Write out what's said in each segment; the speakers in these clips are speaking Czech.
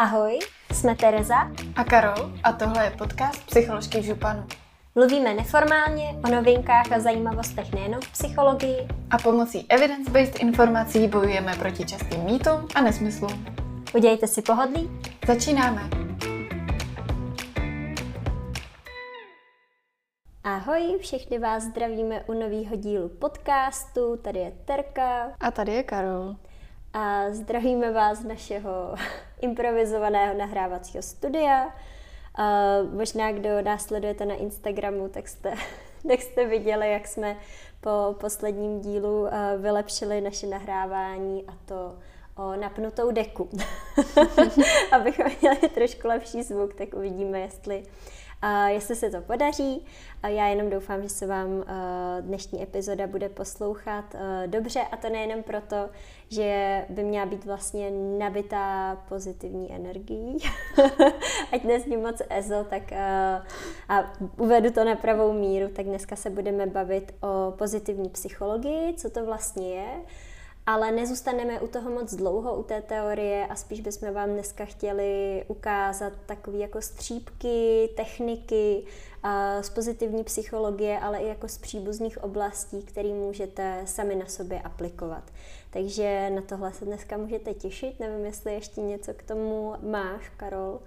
Ahoj, jsme Tereza a Karol a tohle je podcast Psycholožky županu. Mluvíme neformálně o novinkách a zajímavostech nejen v psychologii. A pomocí evidence-based informací bojujeme proti častým mýtům a nesmyslům. Udějte si pohodlí. Začínáme. Ahoj, všechny vás zdravíme u nového dílu podcastu. Tady je Terka. A tady je Karol a zdravíme vás z našeho improvizovaného nahrávacího studia. Uh, možná, kdo nás sledujete na Instagramu, tak jste, tak jste viděli, jak jsme po posledním dílu uh, vylepšili naše nahrávání a to o napnutou deku. Abychom měli trošku lepší zvuk, tak uvidíme, jestli a jestli se to podaří, a já jenom doufám, že se vám dnešní epizoda bude poslouchat dobře a to nejenom proto, že by měla být vlastně nabitá pozitivní energií, ať nezní moc EZO, tak a uvedu to na pravou míru, tak dneska se budeme bavit o pozitivní psychologii, co to vlastně je, ale nezůstaneme u toho moc dlouho, u té teorie a spíš bychom vám dneska chtěli ukázat takové jako střípky, techniky z pozitivní psychologie, ale i jako z příbuzných oblastí, které můžete sami na sobě aplikovat. Takže na tohle se dneska můžete těšit. Nevím, jestli ještě něco k tomu máš, Karol.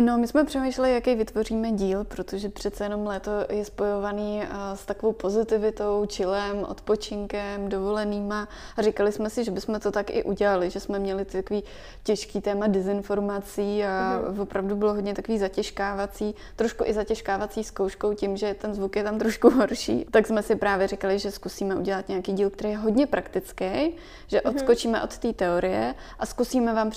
No, my jsme přemýšleli, jaký vytvoříme díl, protože přece jenom léto je spojovaný eh, s takovou pozitivitou, čilem, odpočinkem, dovolenýma a říkali jsme si, že bychom to tak i udělali, že jsme měli takový těžký téma dezinformací a mm. opravdu bylo hodně takový zatěžkávací, trošku i zatěžkávací zkouškou tím, že ten zvuk je tam trošku horší. Tak jsme si právě říkali, že zkusíme udělat nějaký díl, který je hodně praktický, že mhm. odskočíme od té teorie a zkusíme vám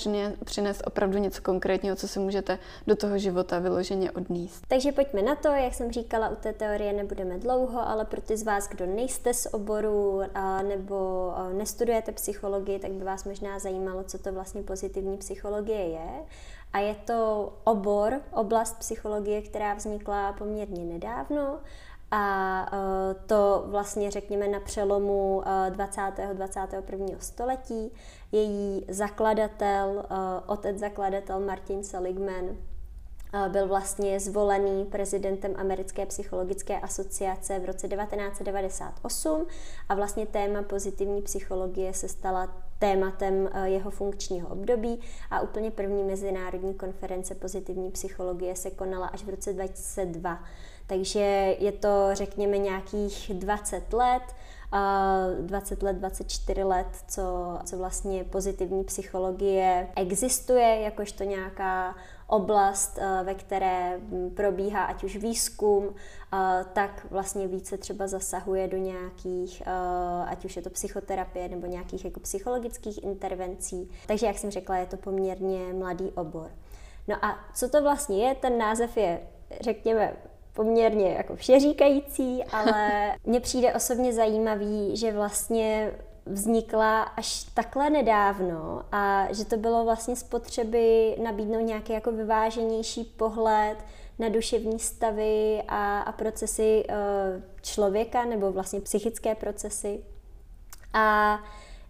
přinést opravdu něco konkrétního, co si můžete do toho života vyloženě odníst. Takže pojďme na to, jak jsem říkala, u té teorie nebudeme dlouho, ale pro ty z vás, kdo nejste z oboru a, nebo nestudujete psychologii, tak by vás možná zajímalo, co to vlastně pozitivní psychologie je. A je to obor, oblast psychologie, která vznikla poměrně nedávno a to vlastně řekněme na přelomu 20. 21. století. Její zakladatel, otec zakladatel Martin Seligman byl vlastně zvolený prezidentem Americké psychologické asociace v roce 1998 a vlastně téma pozitivní psychologie se stala tématem eh, jeho funkčního období a úplně první mezinárodní konference pozitivní psychologie se konala až v roce 2002. Takže je to, řekněme, nějakých 20 let, 20 let, 24 let, co, co vlastně pozitivní psychologie existuje, jakožto nějaká oblast, eh, ve které hm, probíhá ať už výzkum, eh, tak vlastně více třeba zasahuje do nějakých, eh, ať už je to psychoterapie nebo nějakých jako psychologických intervencí. Takže, jak jsem řekla, je to poměrně mladý obor. No a co to vlastně je? Ten název je, řekněme, poměrně jako všeříkající, ale mně přijde osobně zajímavý, že vlastně vznikla až takhle nedávno a že to bylo vlastně z potřeby nabídnout nějaký jako vyváženější pohled na duševní stavy a, a procesy uh, člověka nebo vlastně psychické procesy. A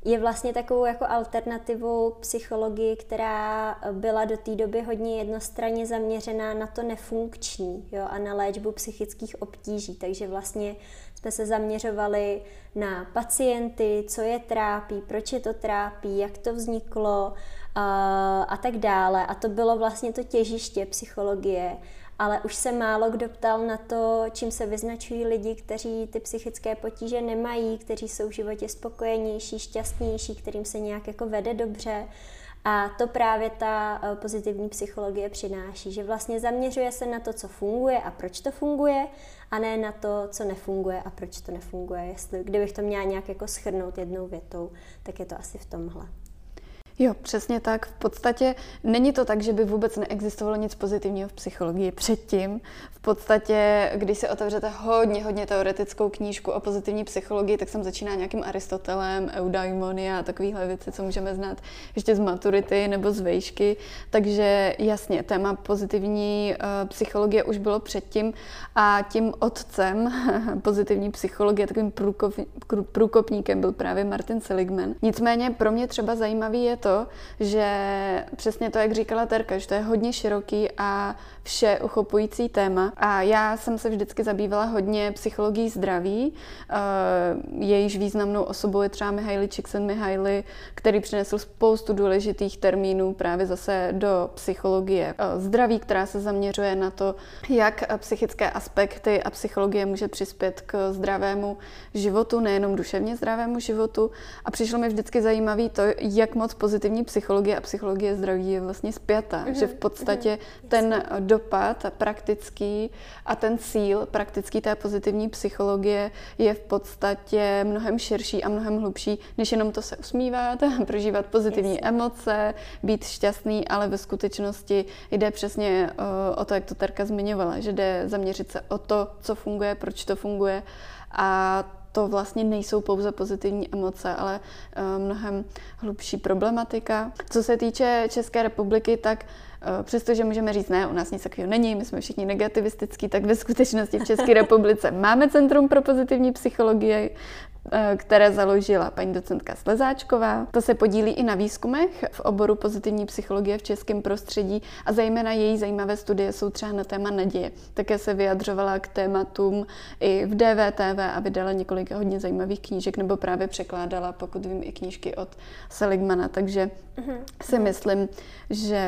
je vlastně takovou jako alternativou psychologii, která byla do té doby hodně jednostranně zaměřená na to nefunkční jo, a na léčbu psychických obtíží. Takže vlastně jsme se zaměřovali na pacienty, co je trápí, proč je to trápí, jak to vzniklo a, a tak dále. A to bylo vlastně to těžiště psychologie ale už se málo kdo ptal na to, čím se vyznačují lidi, kteří ty psychické potíže nemají, kteří jsou v životě spokojenější, šťastnější, kterým se nějak jako vede dobře. A to právě ta eh, pozitivní psychologie přináší, že vlastně zaměřuje se na to, co funguje a proč to funguje, a ne na to, co nefunguje a proč to nefunguje. Jestli, kdybych to měla nějak jako schrnout jednou větou, tak je to asi v tomhle. Jo, přesně tak. V podstatě není to tak, že by vůbec neexistovalo nic pozitivního v psychologii předtím. V podstatě, když si otevřete hodně, hodně teoretickou knížku o pozitivní psychologii, tak jsem začíná nějakým Aristotelem, eudaimonia a takovéhle věci, co můžeme znát ještě z maturity nebo z vejšky. Takže jasně, téma pozitivní uh, psychologie už bylo předtím a tím otcem pozitivní psychologie, takovým průkop, průkopníkem byl právě Martin Seligman. Nicméně pro mě třeba zajímavý je to, že přesně to, jak říkala Terka, že to je hodně široký a vše uchopující téma. A já jsem se vždycky zabývala hodně psychologií zdraví. Eh, jejíž významnou osobou je třeba Mihaly Csikszentmihalyi, který přinesl spoustu důležitých termínů právě zase do psychologie eh, zdraví, která se zaměřuje na to, jak psychické aspekty a psychologie může přispět k zdravému životu, nejenom duševně zdravému životu. A přišlo mi vždycky zajímavé to, jak moc pozitivní psychologie a psychologie zdraví je vlastně spjata. Mm-hmm. Že v podstatě mm-hmm. ten dopad praktický a ten cíl praktický té pozitivní psychologie je v podstatě mnohem širší a mnohem hlubší, než jenom to se usmívat, prožívat pozitivní yes. emoce, být šťastný, ale ve skutečnosti jde přesně o, o to, jak to Terka zmiňovala, že jde zaměřit se o to, co funguje, proč to funguje a to vlastně nejsou pouze pozitivní emoce, ale uh, mnohem hlubší problematika. Co se týče České republiky, tak uh, přestože můžeme říct, ne, u nás nic takového není, my jsme všichni negativistický, tak ve skutečnosti v České republice máme Centrum pro pozitivní psychologii, Eh, které založila paní docentka Slezáčková. To se podílí i na výzkumech v oboru pozitivní psychologie v českém prostředí a zejména její zajímavé studie jsou třeba na téma naděje. Také se vyjadřovala k tématům i v DVTV a vydala několik hodně zajímavých knížek nebo právě překládala, pokud vím, i knížky od Seligmana, takže mm-hmm. si myslím, že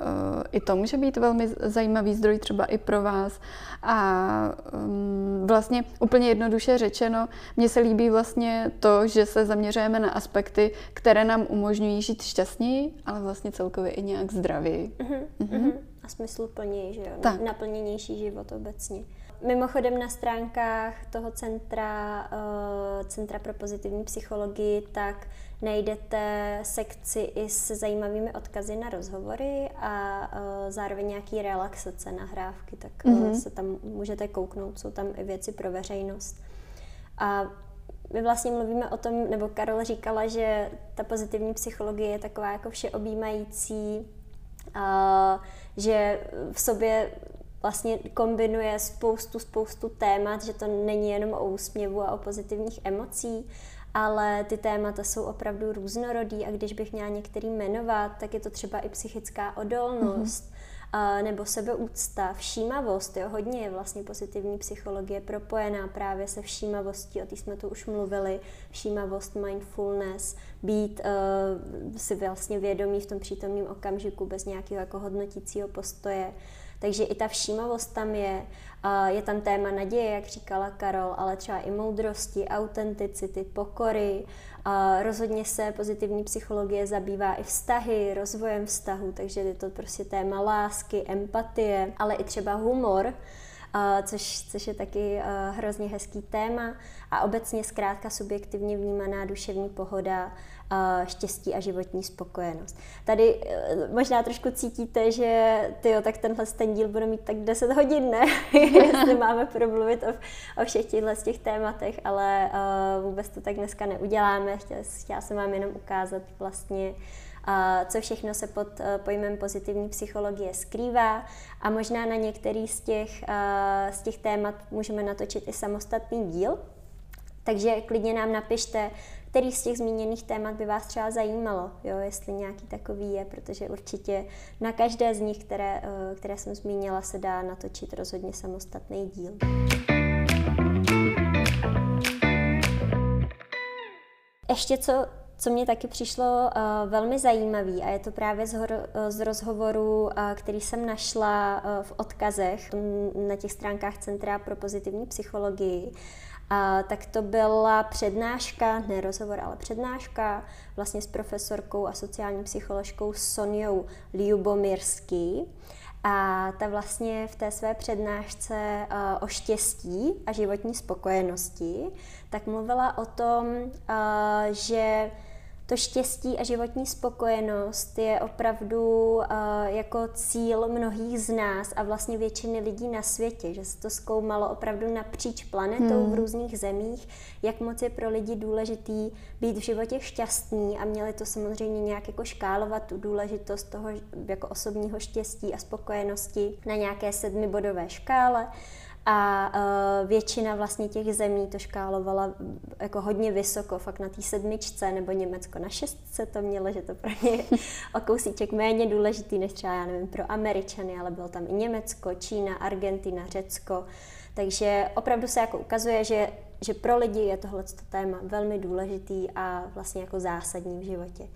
uh, i to může být velmi zajímavý zdroj třeba i pro vás. A um, vlastně úplně jednoduše řečeno, mně se líbí vlastně to, že se zaměřujeme na aspekty, které nám umožňují žít šťastněji, ale vlastně celkově i nějak zdravěji. Uh-huh, uh-huh. A smysluplněji, že jo? Tak. Naplněnější život obecně. Mimochodem na stránkách toho centra, uh, Centra pro pozitivní psychologii, tak najdete sekci i s zajímavými odkazy na rozhovory a uh, zároveň nějaký relaxace, nahrávky, tak mm-hmm. se tam můžete kouknout, jsou tam i věci pro veřejnost. A my vlastně mluvíme o tom, nebo Karol říkala, že ta pozitivní psychologie je taková jako všeobjímající, a že v sobě vlastně kombinuje spoustu, spoustu témat, že to není jenom o úsměvu a o pozitivních emocích, ale ty témata jsou opravdu různorodý a když bych měla některý jmenovat, tak je to třeba i psychická odolnost, mm-hmm nebo sebeúcta, všímavost, jo, hodně je vlastně pozitivní psychologie propojená právě se všímavostí, o té jsme tu už mluvili, všímavost, mindfulness, být uh, si vlastně vědomí v tom přítomném okamžiku bez nějakého jako hodnotícího postoje. Takže i ta všímavost tam je, je tam téma naděje, jak říkala Karol, ale třeba i moudrosti, autenticity, pokory, rozhodně se pozitivní psychologie zabývá i vztahy, rozvojem vztahu, takže je to prostě téma lásky, empatie, ale i třeba humor, což, což je taky hrozně hezký téma. A obecně zkrátka subjektivně vnímaná duševní pohoda, štěstí a životní spokojenost. Tady e, možná trošku cítíte, že tyjo, tak tenhle ten díl bude mít tak 10 hodin, ne? Jestli máme promluvit o, o všech těchto z těch tématech, ale uh, vůbec to tak dneska neuděláme. Chtěla, chtěla jsem vám jenom ukázat vlastně, uh, co všechno se pod pojmem pozitivní psychologie skrývá a možná na některý z těch, z těch témat můžeme natočit i samostatný díl, takže klidně nám napište, který z těch zmíněných témat by vás třeba zajímalo, jo, jestli nějaký takový je, protože určitě na každé z nich, které, eh, které jsem zmínila, se dá natočit rozhodně samostatný díl. Ještě co, co mě taky přišlo uh, velmi zajímavý a je to právě z, hor, uh, z rozhovoru, uh, který jsem našla v odkazech na těch stránkách Centra pro pozitivní psychologii, a tak to byla přednáška, ne rozhovor, ale přednáška vlastně s profesorkou a sociální psycholožkou Sonjou Liubomirský. A ta vlastně v té své přednášce uh, o štěstí a životní spokojenosti, tak mluvila o tom, uh, že to štěstí a životní spokojenost je opravdu uh, jako cíl mnohých z nás a vlastně většiny lidí na světě, že se to zkoumalo opravdu napříč planetou hmm. v různých zemích, jak moc je pro lidi důležitý být v životě šťastný a měli to samozřejmě nějak jako škálovat tu důležitost toho jako osobního štěstí a spokojenosti na nějaké sedmibodové škále. A uh, většina vlastně těch zemí to škálovala jako hodně vysoko, fakt na té sedmičce, nebo Německo na šestce to mělo, že to pro ně o kousíček méně důležitý než třeba, já nevím, pro Američany, ale bylo tam i Německo, Čína, Argentina, Řecko. Takže opravdu se jako ukazuje, že, že pro lidi je tohle téma velmi důležitý a vlastně jako zásadní v životě.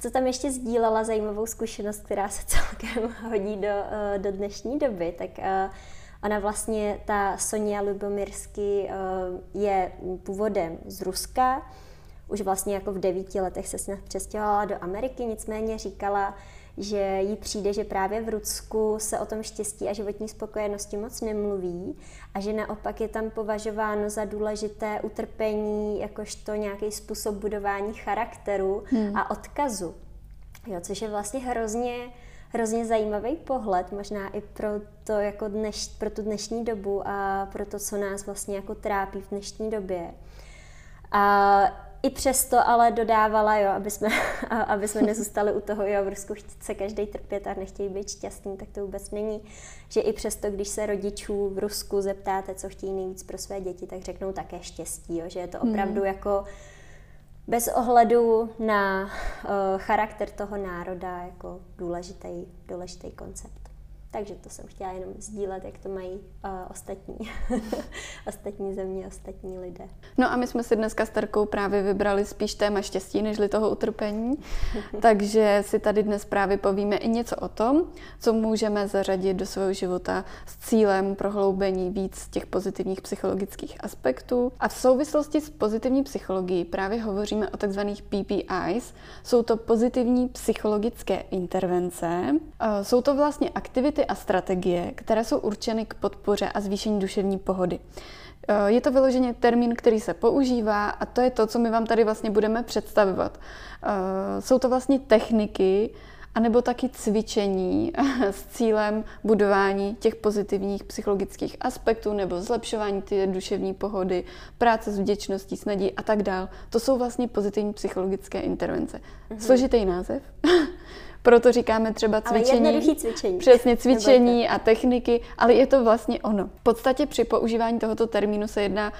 Co tam ještě sdílela zajímavou zkušenost, která se celkem hodí do, eh, do dnešní doby, tak uh, Ona vlastně, ta Sonia Lubomirsky eh, je původem z Ruska, už vlastně jako v devíti letech se snad přestěhovala do Ameriky, nicméně říkala, že jí přijde, že právě v Rusku se o tom štěstí a životní spokojenosti moc nemluví a že naopak je tam považováno za důležité utrpení jakožto nějaký způsob budování charakteru hmm. a odkazu. Jo, což je vlastně hrozně hrozně zajímavý pohled, možná i pro, to jako dneš, pro tu dnešní dobu a pro to, co nás vlastně jako trápí v dnešní době. A i přesto ale dodávala, jo, aby jsme, aby jsme nezůstali u toho, jo, v Rusku chce každý trpět a nechtějí být šťastný, tak to vůbec není. Že i přesto, když se rodičů v Rusku zeptáte, co chtějí nejvíc pro své děti, tak řeknou také štěstí, jo, že je to opravdu hmm. jako bez ohledu na uh, charakter toho národa jako důležitý, důležitý koncept. Takže to jsem chtěla jenom sdílet, jak to mají uh, ostatní, ostatní země, ostatní lidé. No a my jsme si dneska s Terkou právě vybrali spíš téma štěstí, nežli toho utrpení. Takže si tady dnes právě povíme i něco o tom, co můžeme zařadit do svého života s cílem prohloubení víc těch pozitivních psychologických aspektů. A v souvislosti s pozitivní psychologií právě hovoříme o takzvaných PPIs. Jsou to pozitivní psychologické intervence. Uh, jsou to vlastně aktivity, aktivity a strategie, které jsou určeny k podpoře a zvýšení duševní pohody. Eh, je to vyloženě termín, který se používá a to je to, co my vám tady vlastně budeme představovat. Eh, jsou to vlastně techniky, anebo taky cvičení s cílem budování těch pozitivních psychologických aspektů nebo zlepšování té duševní pohody, práce s vděčností, s nadějí a tak dál. To jsou vlastně pozitivní psychologické intervence. Mm-hmm. Složitý název. Proto říkáme třeba cvičení. Ale cvičení. Přesně cvičení a techniky, ale je to vlastně ono. V podstatě při používání tohoto termínu se jedná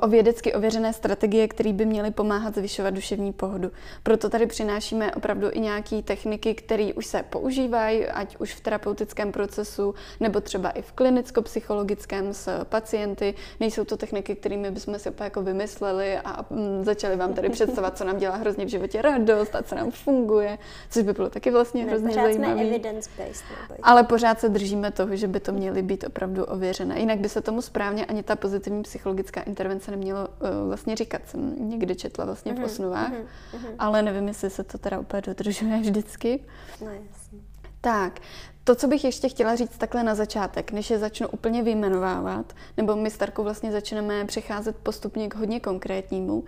o vědecky ověřené strategie, které by měly pomáhat zvyšovat duševní pohodu. Proto tady přinášíme opravdu i nějaké techniky, které už se používají, ať už v terapeutickém procesu, nebo třeba i v klinicko-psychologickém s pacienty. Nejsou to techniky, kterými bychom si opět jako vymysleli a mm, začali vám tady představovat, co nám dělá hrozně v životě radost a co nám funguje, což by bylo taky vlastně hrozně ne, zajímavé. evidence-based. Ale pořád se držíme toho, že by to měly být opravdu ověřené. Jinak by se tomu správně ani ta pozitivní psychologická intervence nemělo uh, vlastně říkat. Jsem někdy četla vlastně v mhm, osnovách, mm-hmm. ale nevím, jestli se to teda úplně dodržuje vždycky. No jasně. Tak, to, co bych ještě chtěla říct takhle na začátek, než je začnu úplně vyjmenovávat, nebo my s Tarkou vlastně začneme přecházet postupně k hodně konkrétnímu,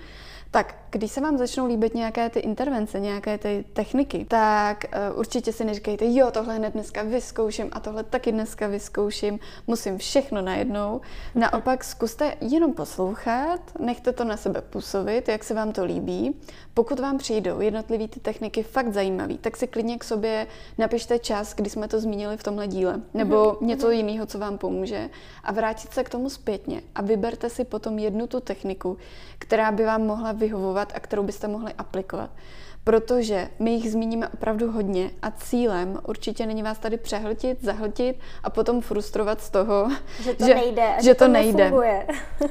tak když se vám začnou líbit nějaké ty intervence, nějaké ty techniky, tak uh, určitě si neříkejte, jo, tohle hned dneska vyzkouším a tohle taky dneska vyzkouším, musím všechno najednou. Naopak zkuste jenom poslouchat, nechte to na sebe působit, jak se vám to líbí. Pokud vám přijdou jednotlivé ty techniky fakt zajímavé, tak si klidně k sobě napište čas, kdy jsme to zmínili v tomhle díle, nebo mm-hmm. něco jiného, co vám pomůže a vrátit se k tomu zpětně a vyberte si potom jednu tu techniku, která by vám mohla vyhovovat a kterou byste mohli aplikovat protože my jich zmíníme opravdu hodně a cílem určitě není vás tady přehltit, zahltit a potom frustrovat z toho, že to že, nejde, že, že to, to nejde.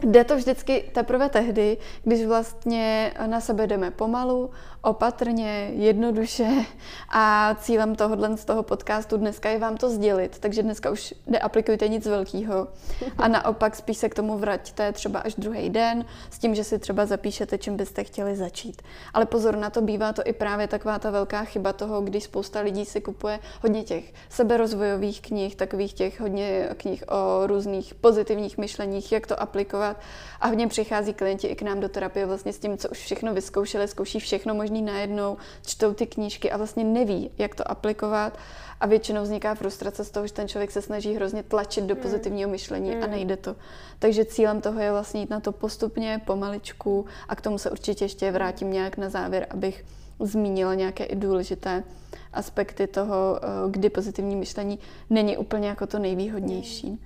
Jde to vždycky teprve tehdy, když vlastně na sebe jdeme pomalu, opatrně, jednoduše a cílem tohohle z toho podcastu dneska je vám to sdělit, takže dneska už neaplikujte nic velkého a naopak spíš se k tomu vraťte třeba až druhý den s tím, že si třeba zapíšete, čím byste chtěli začít. Ale pozor na to, bývá to i právě taková ta velká chyba toho, když spousta lidí si kupuje hodně těch seberozvojových knih, takových těch hodně knih o různých pozitivních myšleních, jak to aplikovat a hodně přichází klienti i k nám do terapie vlastně s tím, co už všechno vyzkoušeli, zkouší všechno možný najednou, čtou ty knížky a vlastně neví, jak to aplikovat a většinou vzniká frustrace z toho, že ten člověk se snaží hrozně tlačit do hmm. pozitivního myšlení mm. a nejde to. Takže cílem toho je vlastně jít na to postupně, pomaličku a k tomu se určitě ještě vrátím nějak na závěr, abych zmínila nějaké i důležité aspekty toho, eh, kdy pozitivní myšlení není úplně jako to nejvýhodnější.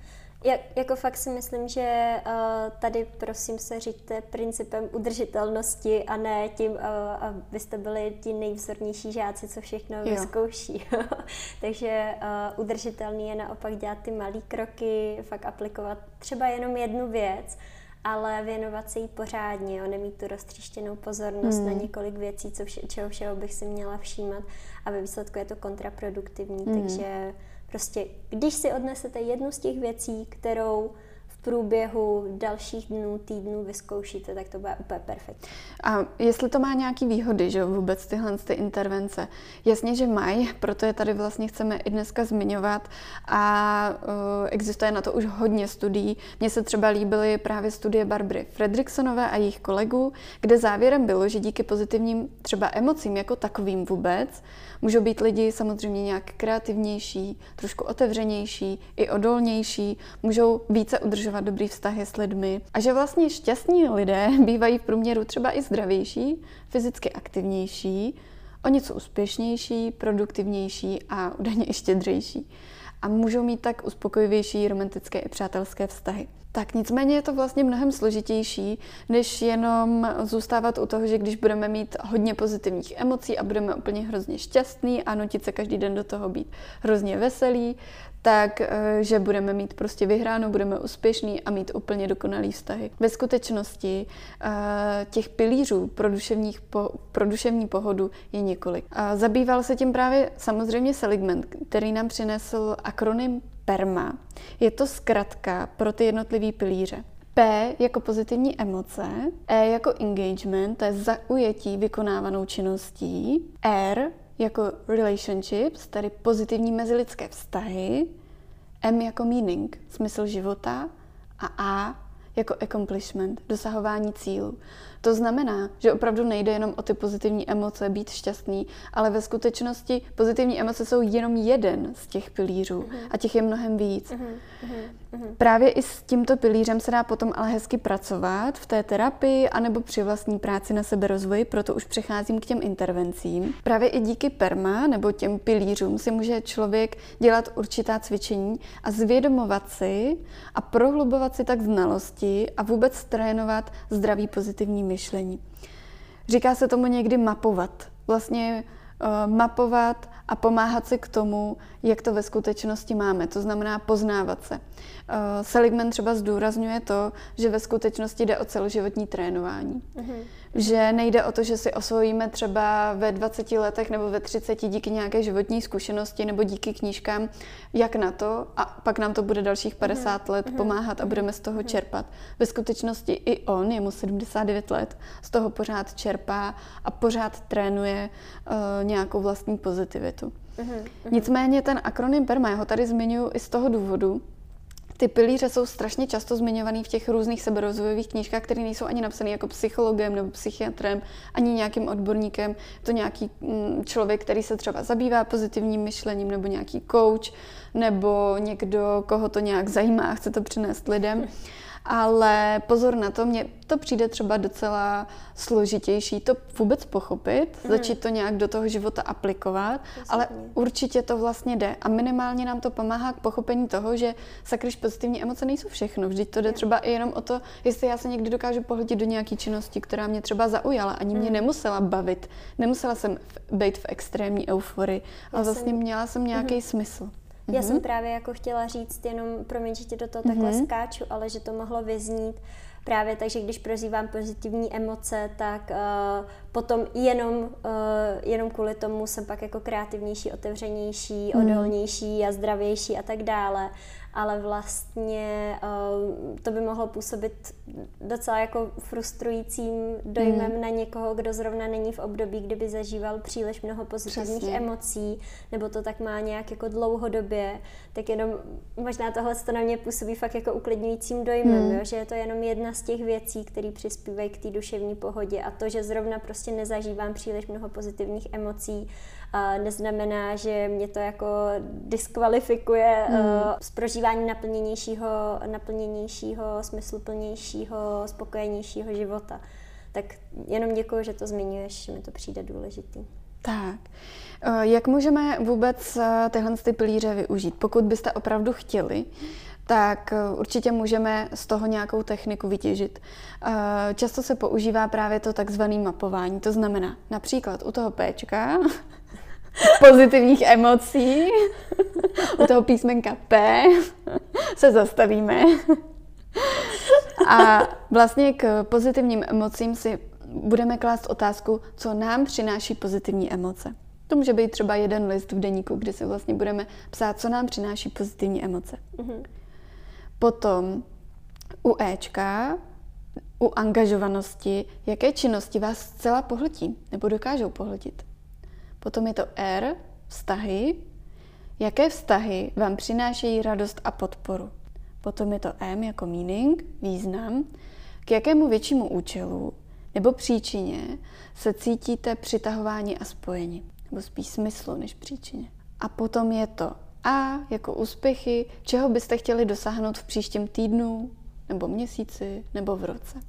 Jak, jako fakt si myslím, že uh, tady prosím se říďte principem udržitelnosti a ne tím, uh, abyste byli ti nejvzornější žáci, co všechno jo. vyzkouší. Takže uh, udržitelný je naopak dělat ty malé kroky, fakt aplikovat třeba jenom jednu věc, ale věnovat se jí pořádně, jo, nemít tu roztříštěnou pozornost hmm. na několik věcí, co vše, čeho všeho bych si měla všímat a ve výsledku je to kontraproduktivní, hmm. takže Prostě, když si odnesete jednu z těch věcí, kterou průběhu dalších dnů, týdnů vyzkoušíte, tak to bude úplně perfektní. A jestli to má nějaké výhody, že vůbec tyhle ty intervence? Jasně, že mají, proto je tady vlastně chceme i dneska zmiňovat a uh, existuje na to už hodně studií. Mně se třeba líbily právě studie Barbary Fredriksonové a jejich kolegů, kde závěrem bylo, že díky pozitivním třeba emocím jako takovým vůbec, Můžou být lidi samozřejmě nějak kreativnější, trošku otevřenější, i odolnější, můžou více udržovat dobrý vztahy s lidmi. A že vlastně šťastní lidé bývají v průměru třeba i zdravější, fyzicky aktivnější, o něco úspěšnější, produktivnější a údajně i štědřejší. A můžou mít tak uspokojivější romantické i přátelské vztahy. Tak nicméně je to vlastně mnohem složitější, než jenom zůstávat u toho, že když budeme mít hodně pozitivních emocí a budeme úplně hrozně šťastní a nutit se každý den do toho být hrozně veselý, tak eh, že budeme mít prostě vyhráno, budeme úspěšní a mít úplně dokonalý vztahy. Ve skutečnosti eh, těch pilířů pro, duševních po, pro duševní pohodu je několik. Zabýval se tím právě samozřejmě Seligman, který nám přinesl akronym PERMA. Je to zkratka pro ty jednotlivé pilíře. P jako pozitivní emoce, E jako engagement, to je zaujetí vykonávanou činností, R jako relationships, tedy pozitivní mezilidské vztahy, M jako meaning, smysl života a A jako accomplishment, dosahování cílů. To znamená, že opravdu nejde jenom o ty pozitivní emoce, být šťastný, ale ve skutečnosti pozitivní emoce jsou jenom jeden z těch pilířů mm-hmm. a těch je mnohem víc. Mm-hmm. Právě i s tímto pilířem se dá potom ale hezky pracovat v té terapii anebo při vlastní práci na seberozvoji, proto už přecházím k těm intervencím. Právě i díky perma nebo těm pilířům si může člověk dělat určitá cvičení a zvědomovat si a prohlubovat si tak znalosti a vůbec trénovat zdravý pozitivní myšlení. Říká se tomu někdy mapovat. Vlastně uh, mapovat a pomáhat si k tomu, jak to ve skutečnosti máme. To znamená poznávat se. Uh, Seligman třeba zdůrazňuje to, že ve skutečnosti jde o celoživotní trénování. Mm-hmm že nejde o to, že si osvojíme třeba ve 20 letech nebo ve 30 díky nějaké životní zkušenosti nebo díky knížkám, jak na to a pak nám to bude dalších 50 mhm. let mhm. pomáhat a budeme z toho mhm. čerpat. Ve skutečnosti i on, je mu 79 let, z toho pořád čerpá a pořád trénuje uh, nějakou vlastní pozitivitu. Nicméně ten akronym PERMA, já ho tady zmiňuji i z toho důvodu, ty pilíře jsou strašně často zmiňovaný v těch různých seberozvojových knížkách, které nejsou ani napsané jako psychologem nebo psychiatrem, ani nějakým odborníkem. To nějaký mm, člověk, který se třeba zabývá pozitivním myšlením, nebo nějaký coach, nebo někdo, koho to nějak zajímá a chce to přinést lidem. Ale pozor na to, mně to přijde třeba docela složitější to vůbec pochopit, mm. začít to nějak do toho života aplikovat, Jasně. ale určitě to vlastně jde a minimálně nám to pomáhá k pochopení toho, že sakryš pozitivní emoce nejsou všechno. Vždyť to jde třeba i jenom o to, jestli já se někdy dokážu pohlídit do nějaké činnosti, která mě třeba zaujala, ani mě mm. nemusela bavit, nemusela jsem být v extrémní euforii, ale vlastně měla jsem nějaký mm. smysl. Mm-hmm. Já jsem mhm. právě jako chtěla říct, jenom promiň, že ti do toho takhle mm-hmm. skáču, ale že to mohlo vyznít právě tak, že když prozývám pozitivní emoce, tak uh, potom jenom, uh, jenom kvůli tomu jsem pak jako kreativnější, otevřenější, mm. odolnější a zdravější a tak dále ale vlastně uh, to by mohlo působit docela jako frustrujícím dojmem mm. na někoho, kdo zrovna není v období, kdyby zažíval příliš mnoho pozitivních Přesně. emocí, nebo to tak má nějak jako dlouhodobě, tak jenom možná tohle to na mě působí fakt jako uklidňujícím dojmem, mm. jo? že je to jenom jedna z těch věcí, které přispívají k té duševní pohodě a to, že zrovna prostě nezažívám příliš mnoho pozitivních emocí, neznamená, že mě to jako diskvalifikuje mm. uh, z prožívání naplněnějšího, naplněnějšího, smysluplnějšího, spokojenějšího života. Tak jenom děkuji, že to zmiňuješ, že mi to přijde důležitý. Tak. Jak můžeme vůbec tyhle ty pilíře využít? Pokud byste opravdu chtěli tak eh, určitě můžeme z toho nějakou techniku vytěžit. Eh, často se používá právě to takzvané mapování, to znamená například u toho Pčka, pozitivních emocí, u toho písmenka P se zastavíme. A vlastně k pozitivním emocím si budeme klást otázku, co nám přináší pozitivní emoce. To může být třeba jeden list v deníku, kde si vlastně budeme psát, co nám přináší pozitivní emoce. Mm-hmm. Potom u Ečka, u angažovanosti, jaké činnosti vás zcela pohltí nebo dokážou pohltit. Potom je to R, vztahy, jaké vztahy vám přinášejí radost a podporu. Potom je to M jako meaning, význam, k jakému většímu účelu nebo příčině se cítíte přitahování a spojení, nebo spíš smyslu než příčině. A potom je to A jako úspěchy, čeho byste chtěli dosáhnout v příštím týdnu, nebo měsíci, nebo v roce.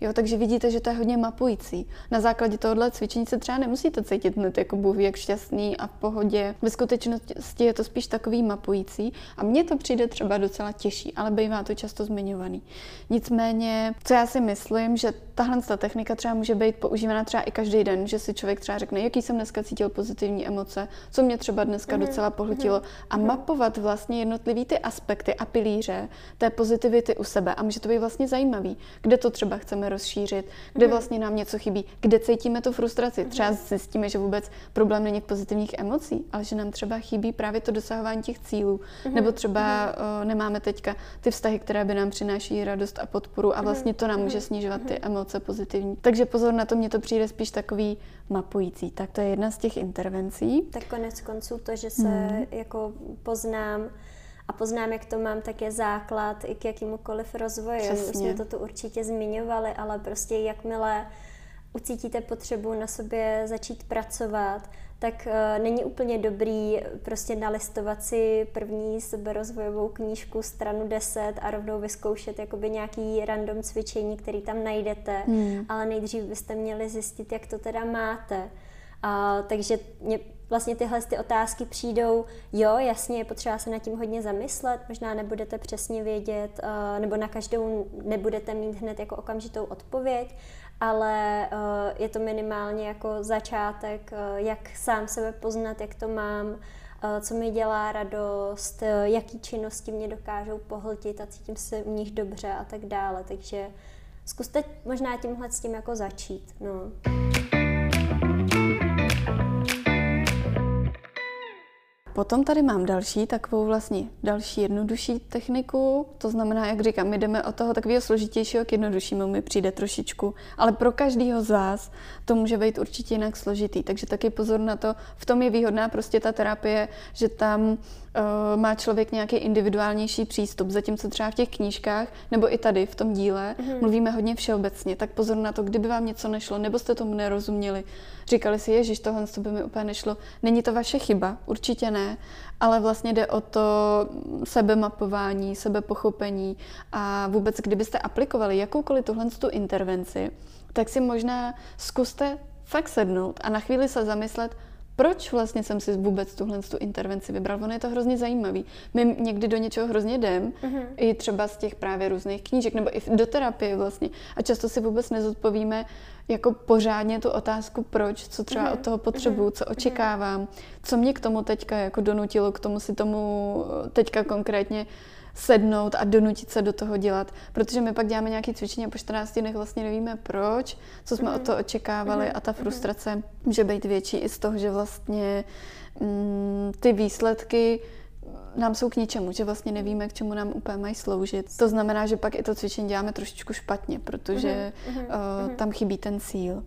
Jo, takže vidíte, že to je hodně mapující. Na základě tohohle cvičení se třeba nemusíte cítit hned jako bůh jak šťastný a v pohodě. Ve skutečnosti je to spíš takový mapující a mně to přijde třeba docela těžší, ale bývá to často zmiňovaný. Nicméně, co já si myslím, že tahle ta technika třeba může být používána třeba i každý den, že si člověk třeba řekne, jaký jsem dneska cítil pozitivní emoce, co mě třeba dneska mm-hmm. docela pohltilo mm-hmm. a mhm. mapovat vlastně jednotlivý ty aspekty a pilíře té pozitivity u sebe a může to být vlastně zajímavý, kde to třeba chceme chceme rozšířit, kde mhm. vlastně nám něco chybí, kde cítíme tu frustraci. Mhm. Třeba zjistíme, že vůbec problém není v pozitivních emocích, ale že nám třeba chybí právě to dosahování těch cílů, mhm. nebo třeba uh, nemáme teďka ty vztahy, které by nám přináší radost a podporu a vlastně to nám může snižovat ty emoce pozitivní. Takže pozor na to, mně to přijde spíš takový mapující. Tak to je jedna z těch intervencí. Tak konec konců to, že se hmm. jako poznám, a poznám, jak to mám, tak je základ i k jakýmukoliv rozvoji. Přesně. My jsme to tu určitě zmiňovali, ale prostě jakmile ucítíte potřebu na sobě začít pracovat, tak uh, není úplně dobrý prostě nalistovat si první seberozvojovou knížku stranu 10 a rovnou vyzkoušet jakoby nějaký random cvičení, který tam najdete, hmm. ale nejdřív byste měli zjistit, jak to teda máte. Uh, takže mě vlastně tyhle ty otázky přijdou, jo, jasně, je potřeba se nad tím hodně zamyslet, možná nebudete přesně vědět, uh, nebo na každou nebudete mít hned jako okamžitou odpověď, ale uh, je to minimálně jako začátek, uh, jak sám sebe poznat, jak to mám, co mi dělá radost, jaký činnosti mě dokážou pohltit a cítím se v nich dobře a tak dále. Takže zkuste možná tímhle s tím jako začít. No. Potom tady mám další, takovou vlastně další jednodušší techniku, to znamená, jak říkám, my jdeme od toho takového složitějšího k jednoduššímu, mi přijde trošičku, ale pro každého z vás to může být určitě jinak složitý, takže taky pozor na to, v tom je výhodná prostě ta terapie, že tam uh, má člověk nějaký individuálnější přístup, zatímco třeba v těch knížkách nebo i tady v tom díle mm-hmm. mluvíme hodně všeobecně, tak pozor na to, kdyby vám něco nešlo, nebo jste tomu nerozuměli, říkali si, ježiš, tohle to by mi úplně nešlo, není to vaše chyba, určitě ne, ale vlastně jde o to sebemapování, sebepochopení a vůbec, kdybyste aplikovali jakoukoliv tuhle tu intervenci, tak si možná zkuste fakt sednout a na chvíli se zamyslet, proč vlastně jsem si vůbec tuhle tu intervenci vybral. Ono je to hrozně zajímavý. My někdy do něčeho hrozně jdem, uh-huh. i třeba z těch právě různých knížek, nebo i do terapie vlastně. A často si vůbec nezodpovíme jako pořádně tu otázku, proč, co třeba uh-huh. od toho potřebuju, co očekávám, co mě k tomu teďka jako donutilo, k tomu si tomu teďka konkrétně sednout a donutit se do toho dělat, protože my pak děláme nějaké cvičení a po 14 dnech vlastně nevíme proč, co jsme mm. od toho očekávali a ta frustrace může být větší i z toho, že vlastně mm, ty výsledky nám jsou k ničemu, že vlastně nevíme, k čemu nám úplně mají sloužit. To znamená, že pak i to cvičení děláme trošičku špatně, protože uh, tam chybí ten cíl.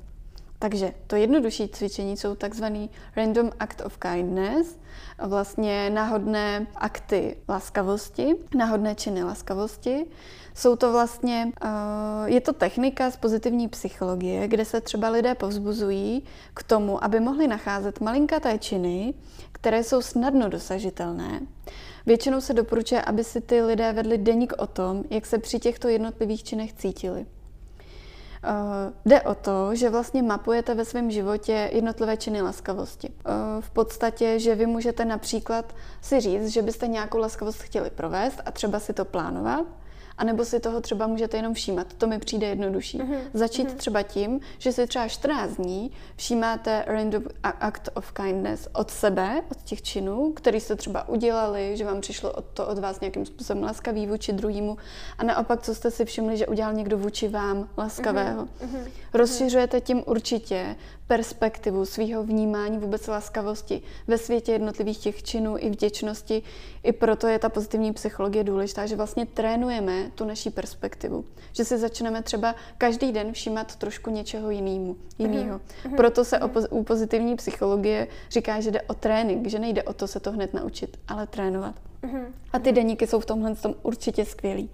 Takže to jednodušší cvičení jsou takzvaný random act of kindness, vlastně náhodné akty laskavosti, náhodné činy laskavosti. Jsou to vlastně, uh, je to technika z pozitivní psychologie, kde se třeba lidé povzbuzují k tomu, aby mohli nacházet malinkaté činy, které jsou snadno dosažitelné. Většinou se doporučuje, aby si ty lidé vedli deník o tom, jak se při těchto jednotlivých činech cítili. Uh, jde o to, že vlastně mapujete ve svém životě jednotlivé činy laskavosti. Uh, v podstatě, že vy můžete například si říct, že byste nějakou laskavost chtěli provést a třeba si to plánovat, a nebo si toho třeba můžete jenom všímat. To mi přijde jednodušší. Mm-hmm. Začít mm-hmm. třeba tím, že si třeba 14 dní všímáte random act of kindness od sebe, od těch činů, který jste třeba udělali, že vám přišlo od to od vás nějakým způsobem laskavý vůči druhému a naopak, co jste si všimli, že udělal někdo vůči vám laskavého. Mm-hmm. Rozšiřujete tím určitě perspektivu svého vnímání vůbec laskavosti ve světě jednotlivých těch činů i vděčnosti. I proto je ta pozitivní psychologie důležitá, že vlastně trénujeme tu naší perspektivu. Že si začneme třeba každý den všímat trošku něčeho jinému, jiného. Uh-huh. Proto se uh-huh. u pozitivní psychologie říká, že jde o trénink, že nejde o to se to hned naučit, ale trénovat. Uh-huh. A ty deníky jsou v tomhle tom určitě skvělý.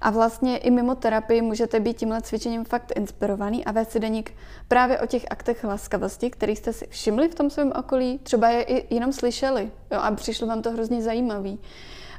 A vlastně i mimo terapii můžete být tímhle cvičením fakt inspirovaný a vést si deník právě o těch aktech laskavosti, který jste si všimli v tom svém okolí, třeba je i jenom slyšeli jo, a přišlo vám to hrozně zajímavý.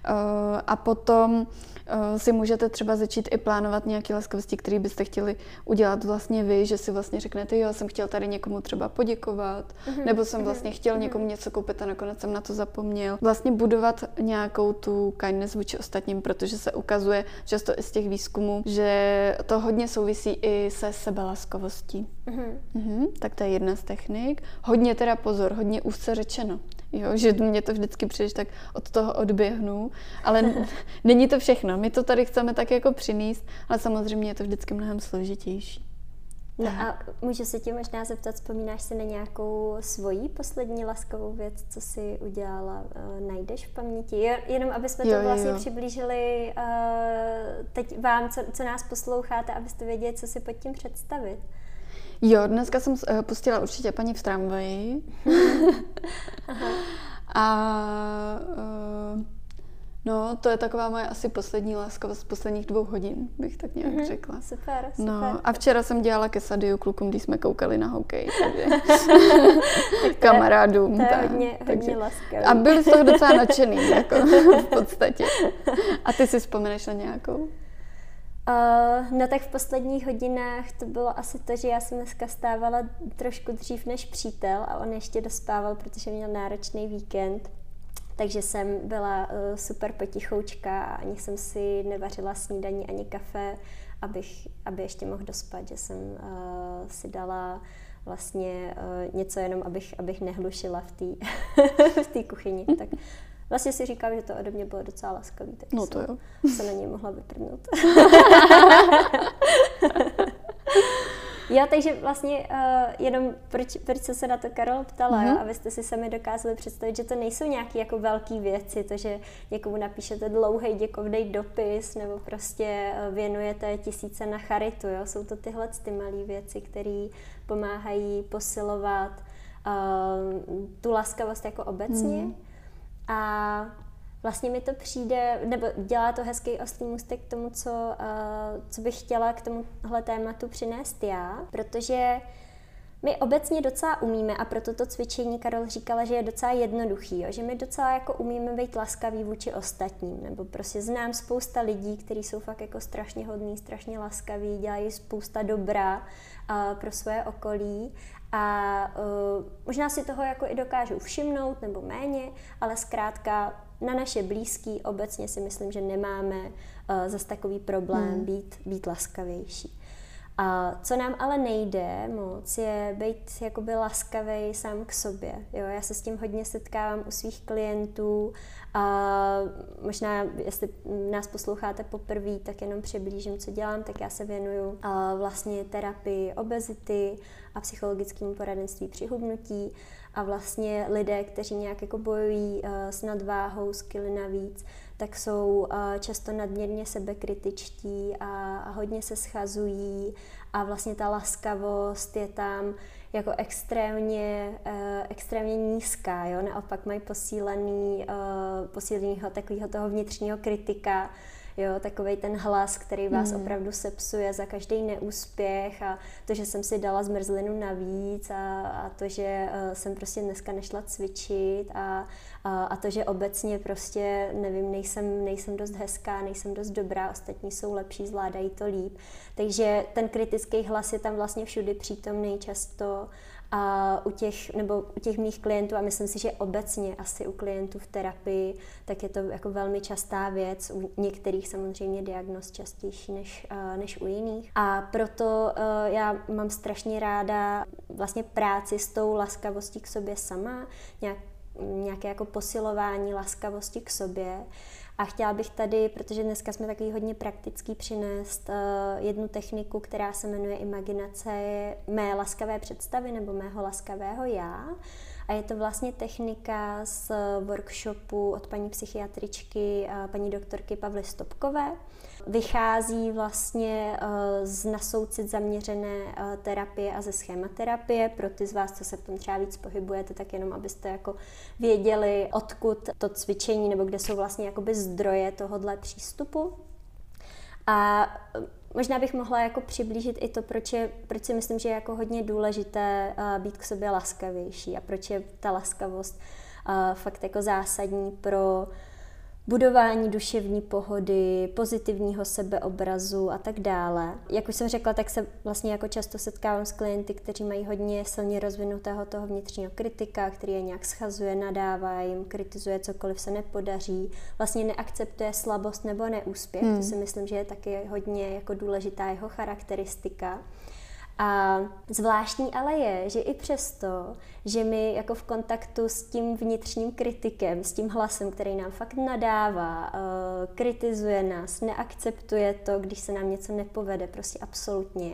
Uh, a potom Eh, si můžete třeba začít i plánovat nějaké laskavosti, které byste chtěli udělat vlastně vy, že si vlastně řeknete, jo, jsem chtěl tady někomu třeba poděkovat, mm-hmm. nebo jsem mhm. vlastně chtěl mm-hmm. někomu něco koupit a nakonec jsem na to zapomněl. Vlastně budovat nějakou tu kindness vůči ostatním, protože se ukazuje často i z těch výzkumů, že to hodně souvisí i se sebelaskovostí. Mm-hmm. Mm-hmm, tak to je jedna z technik. Hodně teda pozor, hodně úzce řečeno. Jo, že mě to vždycky přijde, tak od toho odběhnu, ale není to všechno. My to tady chceme tak jako přinést, ale samozřejmě je to vždycky mnohem složitější. No a můžu se tě možná zeptat, vzpomínáš si na nějakou svoji poslední laskavou věc, co jsi udělala, uh, najdeš v paměti? Jenom aby jsme jo, to vlastně jo. přiblížili uh, teď vám, co, co nás posloucháte, abyste věděli, co si pod tím představit. Jo, dneska jsem uh, pustila určitě paní v tramvaji. a uh, no, to je taková moje asi poslední láska z posledních dvou hodin, bych tak nějak mm-hmm. řekla. Super, super. No, a včera jsem dělala kesadiu klukům, když jsme koukali na hokej, takže kamarádům. To je tak, hodně, takže, hodně A byli z toho docela nadšený, jako v podstatě. A ty si vzpomeneš na nějakou? Uh, no tak v posledních hodinách to bylo asi to, že já jsem dneska stávala trošku dřív než přítel a on ještě dospával, protože měl náročný víkend. Takže jsem byla uh, super potichoučka a ani jsem si nevařila snídaní ani kafe, abych, aby ještě mohl dospat, že jsem uh, si dala vlastně uh, něco jenom, abych, abych nehlušila v té v kuchyni. Tak Vlastně si říkám, že to ode mě bylo docela laskavý, tak no to jo. se na něj mohla vyprdnout. Jo, takže vlastně uh, jenom proč, proč se se na to Karol ptala, mm-hmm. jo, abyste si sami dokázali představit, že to nejsou nějaké jako velké věci, to, že někomu napíšete dlouhý děkovný dopis nebo prostě uh, věnujete tisíce na charitu, jo, jsou to tyhle ty malé věci, které pomáhají posilovat uh, tu laskavost jako obecně. Mm a vlastně mi to přijde, nebo dělá to hezký oslý můstek k tomu, co, uh, co bych chtěla k tomuhle tématu přinést já, protože my obecně docela umíme a proto to cvičení Karol říkala, že je docela jednoduchý, jo? že my docela jako umíme být laskaví vůči ostatním, nebo prostě znám spousta lidí, kteří jsou fakt jako strašně hodní, strašně laskaví, dělají spousta dobra uh, pro své okolí a uh, možná si toho jako i dokážu všimnout nebo méně, ale zkrátka na naše blízký obecně si myslím, že nemáme uh, zas takový problém hmm. být, být laskavější. A co nám ale nejde moc, je být jakoby laskavý sám k sobě. Jo? Já se s tím hodně setkávám u svých klientů a možná, jestli nás posloucháte poprvé, tak jenom přiblížím, co dělám, tak já se věnuju a vlastně terapii obezity a psychologickému poradenství při hubnutí a vlastně lidé, kteří nějak jako bojují uh, s nadváhou, skily navíc, tak jsou uh, často nadměrně sebekritičtí a, hodně se schazují a vlastně ta laskavost je tam jako extrémně, uh, extrémně nízká, jo? naopak mají posílený, uh, posílenýho takového toho vnitřního kritika, jo, takový ten hlas, který vás hmm. opravdu sepsuje za každý neúspěch a to, že jsem si dala zmrzlinu navíc a, a to, že uh, jsem prostě dneska nešla cvičit a, a, a to, že obecně prostě, nevím, nejsem, nejsem dost hezká, nejsem dost dobrá, ostatní jsou lepší, zvládají to líp. Takže ten kritický hlas je tam vlastně všudy přítomný často a u těch, nebo u těch mých klientů, a myslím si, že obecně asi u klientů v terapii, tak je to jako velmi častá věc, u některých samozřejmě diagnoz častější než, než u jiných. A proto já mám strašně ráda vlastně práci s tou laskavostí k sobě sama, nějak, nějaké jako posilování laskavosti k sobě. A chtěla bych tady, protože dneska jsme takový hodně praktický, přinést uh, jednu techniku, která se jmenuje imaginace mé laskavé představy nebo mého laskavého já. A je to vlastně technika z workshopu od paní psychiatričky, uh, paní doktorky Pavly Stopkové vychází vlastně eh, z nasoucit zaměřené eh, terapie a ze schématerapie. Pro ty z vás, co se v tom třeba víc pohybujete, tak jenom abyste jako věděli, odkud to cvičení nebo kde jsou vlastně jakoby zdroje tohohle přístupu. A eh, možná bych mohla jako přiblížit i to, proč, je, proč si myslím, že je jako hodně důležité být k sobě laskavější a proč je ta laskavost fakt jako zásadní pro budování duševní pohody, pozitivního sebeobrazu a tak dále. Jak už jsem řekla, tak se vlastně jako často setkávám s klienty, kteří mají hodně silně rozvinutého toho vnitřního kritika, který je nějak schazuje, nadává jim, kritizuje cokoliv se nepodaří, vlastně neakceptuje slabost nebo neúspěch. Hmm. To si myslím, že je taky hodně jako důležitá jeho charakteristika. A zvláštní ale je, že i přesto, že my jako v kontaktu s tím vnitřním kritikem, s tím hlasem, který nám fakt nadává, uh, kritizuje nás, neakceptuje to, když se nám něco nepovede, prostě absolutně,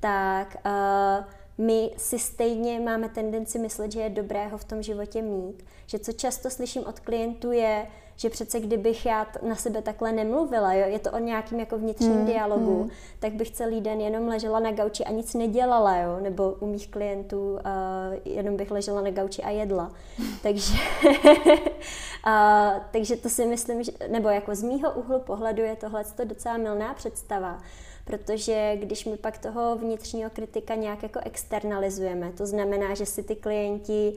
tak uh, my si stejně máme tendenci myslet, že je dobré ho v tom životě mít. Že co často slyším od klientů je, že přece kdybych já na sebe takhle nemluvila, jo, je to o nějakým jako vnitřním hmm, dialogu, hmm. tak bych celý den jenom ležela na gauči a nic nedělala, jo, nebo u mých klientů uh, jenom bych ležela na gauči a jedla. takže, uh, takže to si myslím, že, nebo jako z mýho úhlu pohledu je tohle docela milná představa, protože když my pak toho vnitřního kritika nějak jako externalizujeme, to znamená, že si ty klienti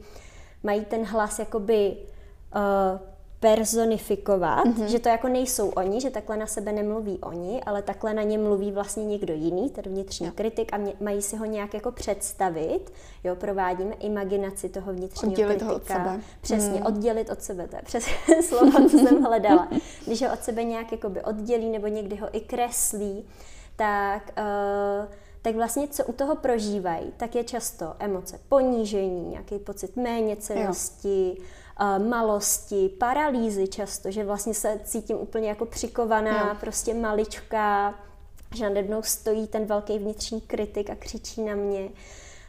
mají ten hlas jakoby uh, personifikovat, mm-hmm. že to jako nejsou oni, že takhle na sebe nemluví oni, ale takhle na ně mluví vlastně někdo jiný, ten vnitřní jo. kritik a mě, mají si ho nějak jako představit. Jo, provádíme imaginaci toho vnitřního oddělit kritika. Ho od sebe. Přesně, mm. oddělit od sebe, to je přesně slovo, co jsem hledala. Když ho od sebe nějak jakoby oddělí nebo někdy ho i kreslí, tak... Uh, tak vlastně co u toho prožívají, tak je často emoce ponížení, nějaký pocit méněcenosti, uh, malosti, paralýzy často, že vlastně se cítím úplně jako přikovaná, jo. prostě malička, že nade mnou stojí ten velký vnitřní kritik a křičí na mě.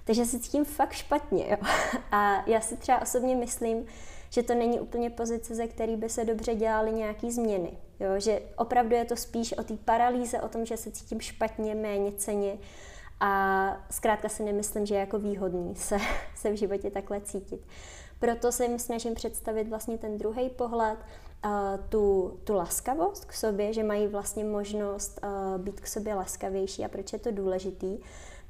Takže se cítím fakt špatně. Jo. A já si třeba osobně myslím, že to není úplně pozice, ze který by se dobře dělaly nějaké změny. Jo? Že opravdu je to spíš o té paralýze, o tom, že se cítím špatně, méně ceně a zkrátka si nemyslím, že je jako výhodný se, se v životě takhle cítit. Proto se jim snažím představit vlastně ten druhý pohled, uh, tu, tu laskavost k sobě, že mají vlastně možnost uh, být k sobě laskavější a proč je to důležitý.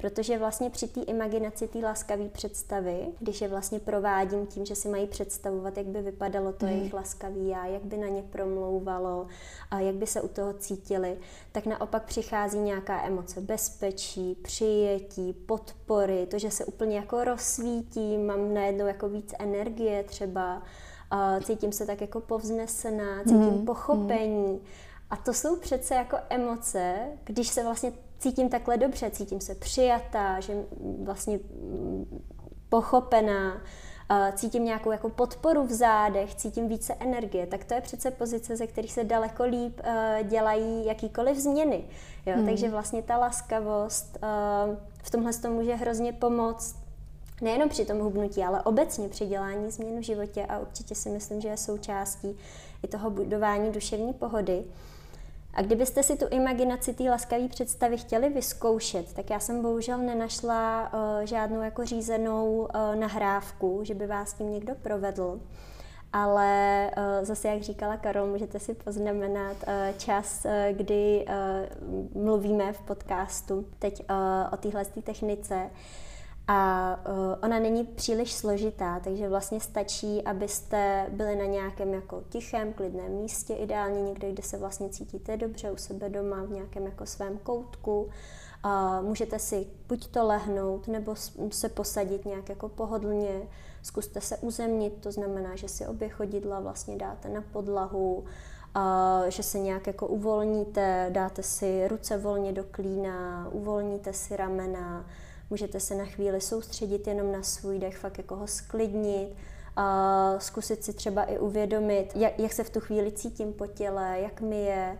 Protože vlastně při té imaginaci té laskavé představy, když je vlastně provádím tím, že si mají představovat, jak by vypadalo to mm. jejich laskavý já, jak by na ně promlouvalo, a jak by se u toho cítili, tak naopak přichází nějaká emoce bezpečí, přijetí, podpory, to, že se úplně jako rozsvítím, mám najednou jako víc energie třeba, a cítím se tak jako povznesená, cítím mm. pochopení. Mm. A to jsou přece jako emoce, když se vlastně cítím takhle dobře, cítím se přijatá, že vlastně pochopená, cítím nějakou jako podporu v zádech, cítím více energie, tak to je přece pozice, ze kterých se daleko líp dělají jakýkoliv změny. Jo? Hmm. Takže vlastně ta laskavost v tomhle to může hrozně pomoct nejenom při tom hubnutí, ale obecně při dělání změn v životě a určitě si myslím, že je součástí i toho budování duševní pohody. A kdybyste si tu imaginaci té laskavé představy chtěli vyzkoušet, tak já jsem bohužel nenašla uh, žádnou jako řízenou uh, nahrávku, že by vás tím někdo provedl. ale uh, zase, jak říkala Karol, můžete si poznamenat uh, čas, uh, kdy uh, mluvíme v podcastu teď uh, o téhle technice. A uh, ona není příliš složitá, takže vlastně stačí, abyste byli na nějakém jako tichém, klidném místě, ideálně někde, kde se vlastně cítíte dobře u sebe doma, v nějakém jako svém koutku. Uh, můžete si buď to lehnout, nebo se posadit nějak jako pohodlně, zkuste se uzemnit, to znamená, že si obě chodidla vlastně dáte na podlahu, a že se nějak jako uvolníte, dáte si ruce volně do klína, uvolníte si ramena, můžete se na chvíli soustředit jenom na svůj dech, fakt jako ho sklidnit, a zkusit si třeba i uvědomit, jak, jak se v tu chvíli cítím po těle, jak mi je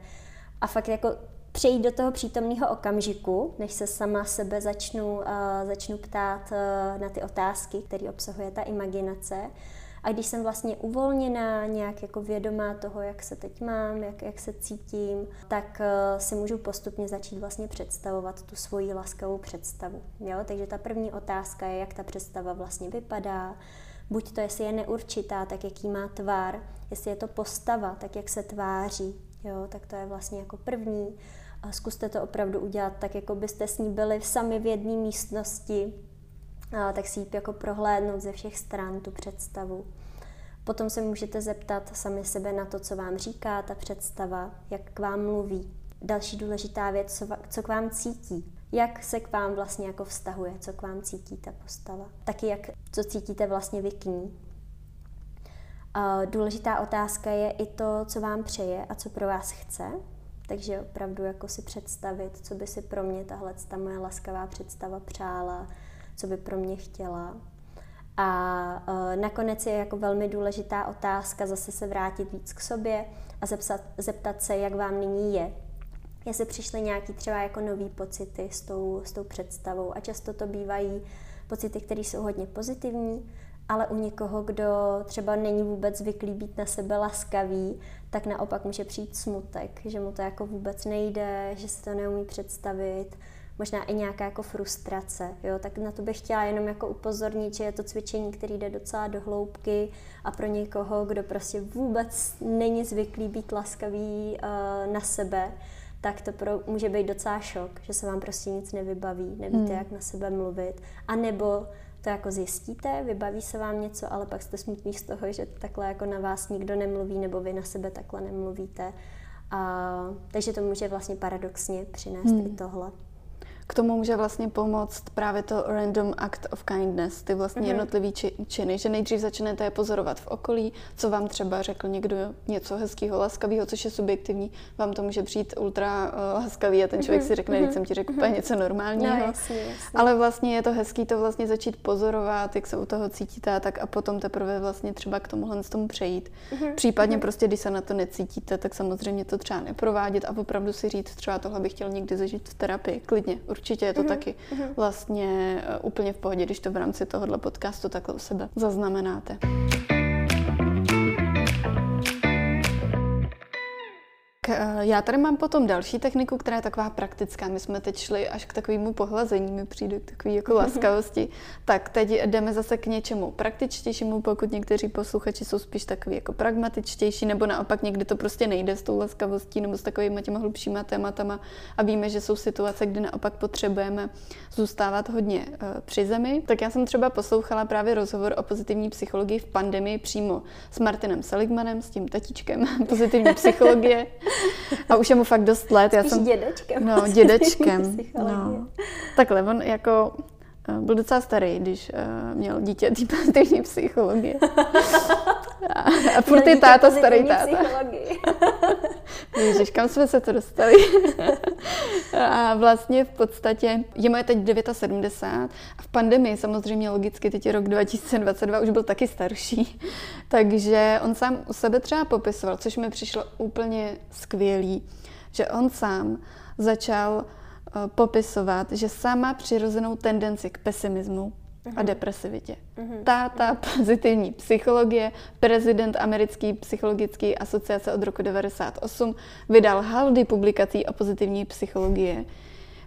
a fakt jako přejít do toho přítomného okamžiku, než se sama sebe začnu, uh, začnu ptát uh, na ty otázky, které obsahuje ta imaginace. A když jsem vlastně uvolněná, nějak jako vědomá toho, jak se teď mám, jak, jak se cítím, tak uh, si můžu postupně začít vlastně představovat tu svoji laskavou představu. Jo? Takže ta první otázka je, jak ta představa vlastně vypadá, buď to, jestli je neurčitá, tak jaký má tvar, jestli je to postava, tak jak se tváří, jo? tak to je vlastně jako první a zkuste to opravdu udělat tak, jako byste s ní byli sami v jedné místnosti, tak si ji jako prohlédnout ze všech stran tu představu. Potom se můžete zeptat sami sebe na to, co vám říká ta představa, jak k vám mluví. Další důležitá věc, co, co k vám cítí. Jak se k vám vlastně jako vztahuje, co k vám cítí ta postava. Taky jak, co cítíte vlastně vy k ní. Důležitá otázka je i to, co vám přeje a co pro vás chce. Takže opravdu jako si představit, co by si pro mě tahle ta moje laskavá představa přála, co by pro mě chtěla. A uh, nakonec je jako velmi důležitá otázka zase se vrátit víc k sobě a zepsat, zeptat se, jak vám nyní je. Jestli přišly nějaký třeba jako nový pocity s tou, s tou představou a často to bývají pocity, které jsou hodně pozitivní, ale u někoho, kdo třeba není vůbec zvyklý být na sebe laskavý, tak naopak může přijít smutek, že mu to jako vůbec nejde, že si to neumí představit, možná i nějaká jako frustrace, jo, tak na to bych chtěla jenom jako upozornit, že je to cvičení, který jde docela do hloubky a pro někoho, kdo prostě vůbec není zvyklý být laskavý uh, na sebe, tak to pro, může být docela šok, že se vám prostě nic nevybaví, nevíte, hmm. jak na sebe mluvit, a nebo to jako zjistíte, vybaví se vám něco, ale pak jste smutný z toho, že takhle jako na vás nikdo nemluví nebo vy na sebe takhle nemluvíte. A, takže to může vlastně paradoxně přinést hmm. i tohle. K tomu může vlastně pomoct právě to random act of kindness, ty vlastně mm-hmm. jednotlivý či, činy, že nejdřív začnete je pozorovat v okolí, co vám třeba řekl někdo něco hezkého, laskavého, což je subjektivní, vám to může přijít ultra uh, laskavý a ten člověk mm-hmm. si řekne, mm-hmm. jsem ti řekl mm-hmm. něco normálního. No, jasně, jasně. Ale vlastně je to hezký to vlastně začít pozorovat, jak se u toho cítíte a tak a potom teprve vlastně třeba k tomuhle z tomu přejít. Mm-hmm. Případně mm-hmm. prostě, když se na to necítíte, tak samozřejmě to třeba neprovádět a opravdu si říct, třeba tohle bych chtěl někdy zažít v terapii, klidně určitě je to mm-hmm. taky mm-hmm. vlastně eh, úplně v pohodě, když to v rámci tohohle podcastu takhle u sebe zaznamenáte. Já tady mám potom další techniku, která je taková praktická. My jsme teď šli až k takovému pohlazení, mi přijde k takové jako laskavosti. tak teď jdeme zase k něčemu praktičtějšímu, pokud někteří posluchači jsou spíš takový jako pragmatičtější, nebo naopak někdy to prostě nejde s tou laskavostí nebo s takovými těma hlubšíma tématama a víme, že jsou situace, kdy naopak potřebujeme zůstávat hodně uh, při zemi. Tak já jsem třeba poslouchala právě rozhovor o pozitivní psychologii v pandemii přímo s Martinem Seligmanem, s tím tatičkem pozitivní psychologie. A už je mu fakt dost let. Spíš já jsem, dědečkem. No, dědečkem. No. Takhle, on jako byl docela starý, když uh, měl dítě té pozitivní psychologie. A, a furt je táta starý táta. Ježiš, kam jsme se to dostali? a vlastně v podstatě, je je teď 79 a v pandemii samozřejmě logicky, teď je rok 2022, už byl taky starší, takže on sám u sebe třeba popisoval, což mi přišlo úplně skvělý, že on sám začal popisovat, že sám má přirozenou tendenci k pesimismu, a mhm. depresivitě. Uh-huh. Táta pozitivní psychologie, prezident americký psychologický asociace od roku 98, vydal haldy publikací o pozitivní psychologii.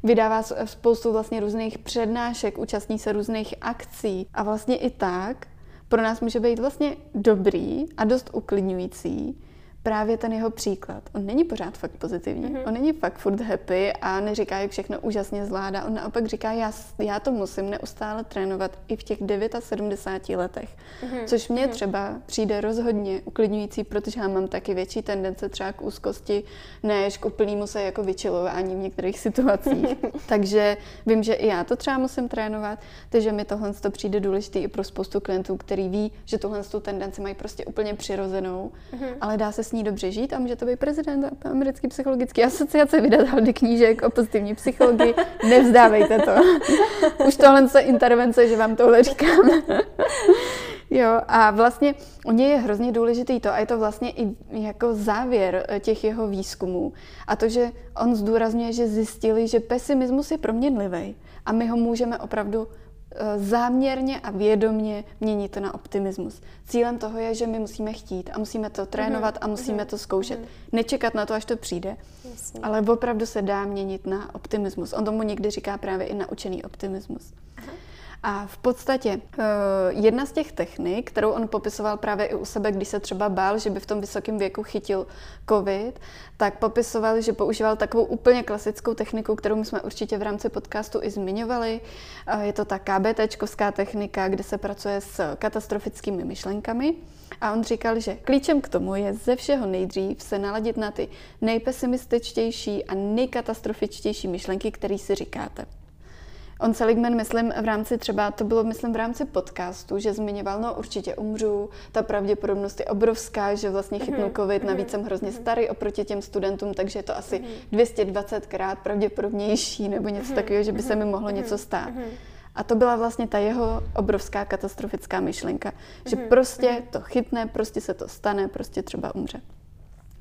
Vydává spoustu vlastně různých přednášek, účastní se různých akcí a vlastně i tak pro nás může být vlastně dobrý a dost uklidňující, právě ten jeho příklad. On není pořád fakt pozitivní, mm-hmm. on není fakt furt happy a neříká, jak všechno úžasně zvládá. On naopak říká, já, já to musím neustále trénovat i v těch 79 letech. Mm-hmm. Což mně mm-hmm. třeba přijde rozhodně uklidňující, protože já mám taky větší tendence třeba k úzkosti, než k úplnému se jako vyčilování v některých situacích. takže vím, že i já to třeba musím trénovat, takže mi tohle to přijde důležité i pro spoustu klientů, který ví, že tuhle tendenci mají prostě úplně přirozenou, mm-hmm. ale dá se s ní dobře žít a může to být prezident americké psychologické asociace, vydat haldy knížek o pozitivní psychologii. Nevzdávejte to. Už tohle se intervence, že vám tohle říkám. Jo, a vlastně u něj je hrozně důležitý to, a je to vlastně i jako závěr eh, těch jeho výzkumů. A to, že on zdůrazňuje, že zjistili, že pesimismus je proměnlivý a my ho můžeme opravdu záměrně a vědomně měnit na optimismus. Cílem toho je, že my musíme chtít a musíme to trénovat mm-hmm. a musíme mm-hmm. to zkoušet. Mm-hmm. Nečekat na to, až to přijde, Jasně. ale opravdu se dá měnit na optimismus. On tomu někdy říká právě i naučený optimismus. Aha. A v podstatě eh, jedna z těch technik, kterou on popisoval právě i u sebe, když se třeba bál, že by v tom vysokém věku chytil covid, tak popisoval, že používal takovou úplně klasickou techniku, kterou my jsme určitě v rámci podcastu i zmiňovali. Eh, je to ta KBTčkovská technika, kde se pracuje s katastrofickými myšlenkami. A on říkal, že klíčem k tomu je ze všeho nejdřív se naladit na ty nejpesimističtější a nejkatastrofičtější myšlenky, které si říkáte. On Seligman, myslím, v rámci třeba, to bylo, myslím, v rámci podcastu, že zmiňoval, no určitě umřu, ta pravděpodobnost je obrovská, že vlastně chytnu mhm, covid, mhm, navíc jsem hrozně mhm. starý oproti těm studentům, takže je to asi 220krát pravděpodobnější nebo něco takového, že by se mi mohlo něco stát. A to byla vlastně ta jeho obrovská katastrofická myšlenka, že prostě to chytne, prostě se to stane, prostě třeba umře.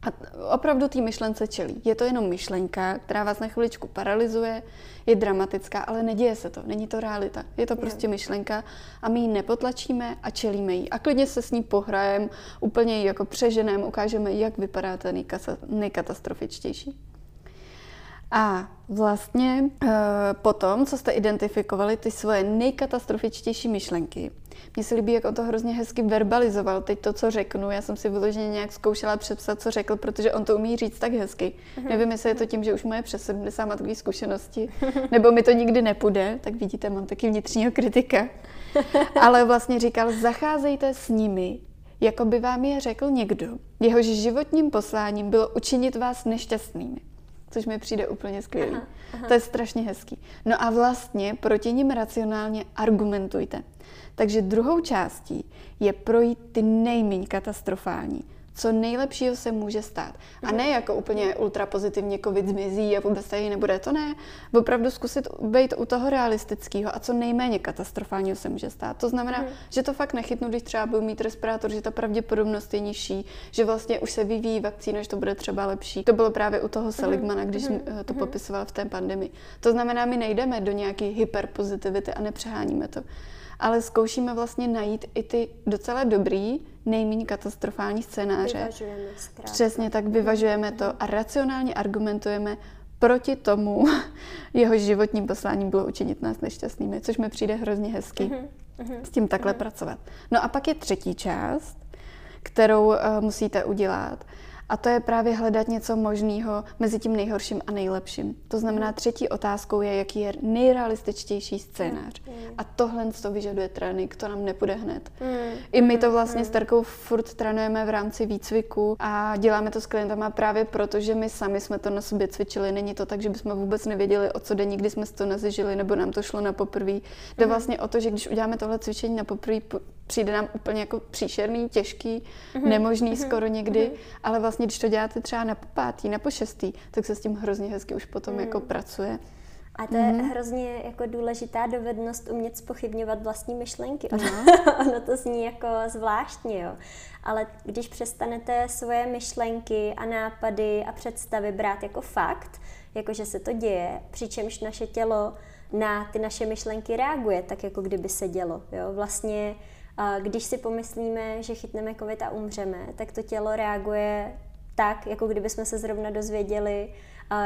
A opravdu té myšlence čelí. Je to jenom myšlenka, která vás na chviličku paralyzuje, je dramatická, ale neděje se to, není to realita. Je to prostě myšlenka a my ji nepotlačíme a čelíme jí. A klidně se s ní pohrajem, úplně ji jako přeženem, ukážeme, jak vypadá ten nejkatastrofičtější. A vlastně e, potom, co jste identifikovali ty svoje nejkatastrofičtější myšlenky, mně se líbí, jak on to hrozně hezky verbalizoval. Teď to, co řeknu, já jsem si vyloženě nějak zkoušela přepsat, co řekl, protože on to umí říct tak hezky. Uh-huh. Nevím, jestli je to tím, že už moje přes 70 má takové zkušenosti, nebo mi to nikdy nepůjde, tak vidíte, mám taky vnitřního kritika. Ale vlastně říkal, zacházejte s nimi, jako by vám je řekl někdo, jehož životním posláním bylo učinit vás nešťastnými což mi přijde úplně skvělý. Aha, aha. To je strašně hezký. No a vlastně proti ním racionálně argumentujte. Takže druhou částí je projít ty nejméně katastrofální co nejlepšího se může stát. A ne jako úplně ultrapozitivně covid zmizí a vůbec tady nebude, to ne. Opravdu zkusit být u toho realistického a co nejméně katastrofálního se může stát. To znamená, mm. že to fakt nechytnu, když třeba budu mít respirátor, že ta pravděpodobnost je nižší, že vlastně už se vyvíjí vakcína, že to bude třeba lepší. To bylo právě u toho Seligmana, když mm. to mm. popisoval v té pandemii. To znamená, my nejdeme do nějaké hyperpozitivity a nepřeháníme to ale zkoušíme vlastně najít i ty docela dobrý, nejméně katastrofální scénáře. Vyvažujeme Přesně tak vyvažujeme to a racionálně argumentujeme proti tomu, jeho životním posláním bylo učinit nás nešťastnými, což mi přijde hrozně hezky uh-huh, s tím takhle uh-huh. pracovat. No a pak je třetí část, kterou uh, musíte udělat a to je právě hledat něco možného mezi tím nejhorším a nejlepším. To znamená, třetí otázkou je, jaký je nejrealističtější scénář. A tohle to vyžaduje trénink, to nám nepůjde hned. I my to vlastně s Terkou furt trénujeme v rámci výcviku a děláme to s klientama právě proto, že my sami jsme to na sobě cvičili. Není to tak, že bychom vůbec nevěděli, o co jde, nikdy jsme to nezažili, nebo nám to šlo na poprvé. Jde vlastně o to, že když uděláme tohle cvičení na poprvé, přijde nám úplně jako příšerný, těžký, mm-hmm. nemožný mm-hmm. skoro někdy, mm-hmm. ale vlastně, když to děláte třeba na pátý, na pošestý, tak se s tím hrozně hezky už potom mm. jako pracuje. A to je mm-hmm. hrozně jako důležitá dovednost umět spochybňovat vlastní myšlenky. Ono, ono to zní jako zvláštně, jo. Ale když přestanete svoje myšlenky a nápady a představy brát jako fakt, jako že se to děje, přičemž naše tělo na ty naše myšlenky reaguje, tak jako kdyby se dělo. Jo? Vlastně když si pomyslíme, že chytneme covid a umřeme, tak to tělo reaguje tak, jako kdyby jsme se zrovna dozvěděli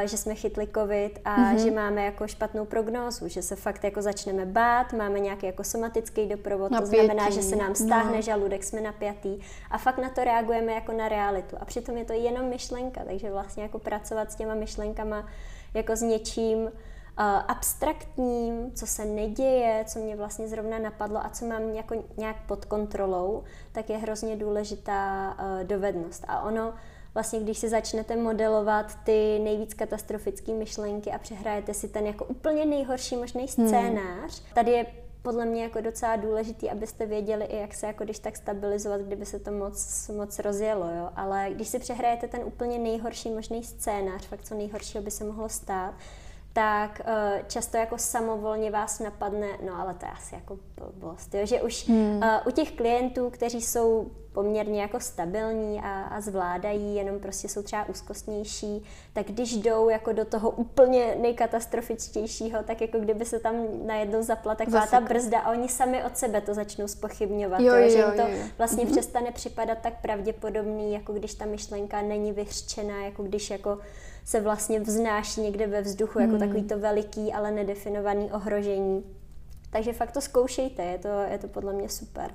že jsme chytli covid a mm-hmm. že máme jako špatnou prognózu, že se fakt jako začneme bát, máme nějaký jako somatický doprovod, Napětí. to znamená, že se nám stáhne no. žaludek, jsme napjatý a fakt na to reagujeme jako na realitu. A přitom je to jenom myšlenka, takže vlastně jako pracovat s těma myšlenkama jako s něčím, abstraktním, co se neděje, co mě vlastně zrovna napadlo a co mám jako nějak pod kontrolou, tak je hrozně důležitá uh, dovednost. A ono vlastně, když si začnete modelovat ty nejvíc katastrofické myšlenky a přehrajete si ten jako úplně nejhorší možný hmm. scénář, hmm. tady je podle mě jako docela důležitý, abyste věděli i jak se jako když tak stabilizovat, kdyby se to moc, moc rozjelo, jo. Ale když si přehrajete ten úplně nejhorší možný scénář, fakt co nejhoršího by se mohlo stát, tak uh, často jako samovolně vás napadne, no ale to je asi jako blbost, jo? že už hmm. uh, u těch klientů, kteří jsou poměrně jako stabilní a, a zvládají, jenom prostě jsou třeba úzkostnější, tak když jdou jako do toho úplně nejkatastrofičtějšího, tak jako kdyby se tam najednou zapla taková Zasek. ta brzda a oni sami od sebe to začnou spochybňovat, jo, jo, že jim to jo, jo. vlastně mm-hmm. přestane připadat tak pravděpodobný, jako když ta myšlenka není vyhřčená, jako když jako se vlastně vznáší někde ve vzduchu jako hmm. takový to veliký, ale nedefinovaný ohrožení. Takže fakt to zkoušejte, je to, je to podle mě super.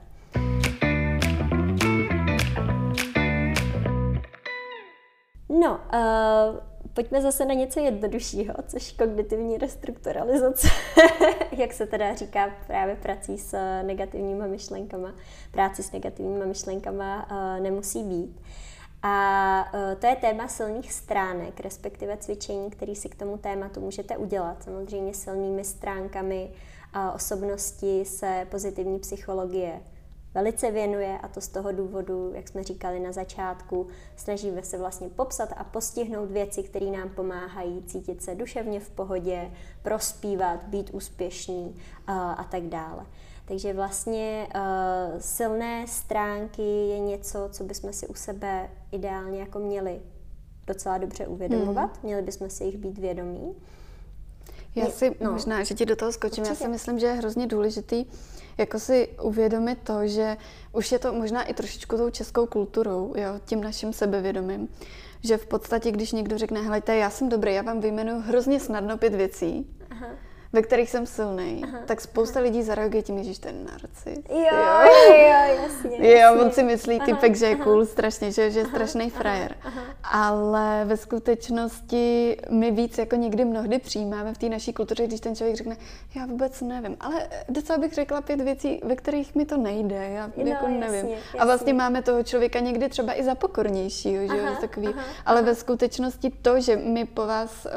No, uh, pojďme zase na něco jednoduššího, což kognitivní restrukturalizace, jak se teda říká právě prací s negativníma myšlenkama. Práci s negativníma myšlenkama uh, nemusí být. A e, to je téma silných stránek, respektive cvičení, který si k tomu tématu můžete udělat. Samozřejmě silnými stránkami a osobnosti se pozitivní psychologie velice věnuje a to z toho důvodu, jak jsme říkali na začátku, snažíme se vlastně popsat a postihnout věci, které nám pomáhají cítit se duševně v pohodě, prospívat, být úspěšný a, a tak dále. Takže vlastně uh, silné stránky je něco, co bychom si u sebe ideálně jako měli docela dobře uvědomovat, hmm. měli bychom si jich být vědomí. Já si no. možná, že ti do toho skočím, Určitě. já si myslím, že je hrozně důležitý jako si uvědomit to, že už je to možná i trošičku tou českou kulturou, jo, tím naším sebevědomím, že v podstatě, když někdo řekne, helejte, já jsem dobrý, já vám vyjmenuju hrozně snadno pět věcí, Aha ve kterých jsem silný, tak spousta aha. lidí zareaguje tím, že ten narcis. Jo, jo, jo, jasně. Jo, jasně. on si myslí typek, že je cool strašně, že, že je strašný frajer. Aha, aha. Ale ve skutečnosti my víc jako někdy mnohdy přijímáme v té naší kultuře, když ten člověk řekne, já vůbec nevím, ale docela bych řekla pět věcí, ve kterých mi to nejde, já no, jako nevím. Jasně, jasně. A vlastně máme toho člověka někdy třeba i za pokornějšího, že jo, takový. Aha, ale aha. ve skutečnosti to, že my po vás uh,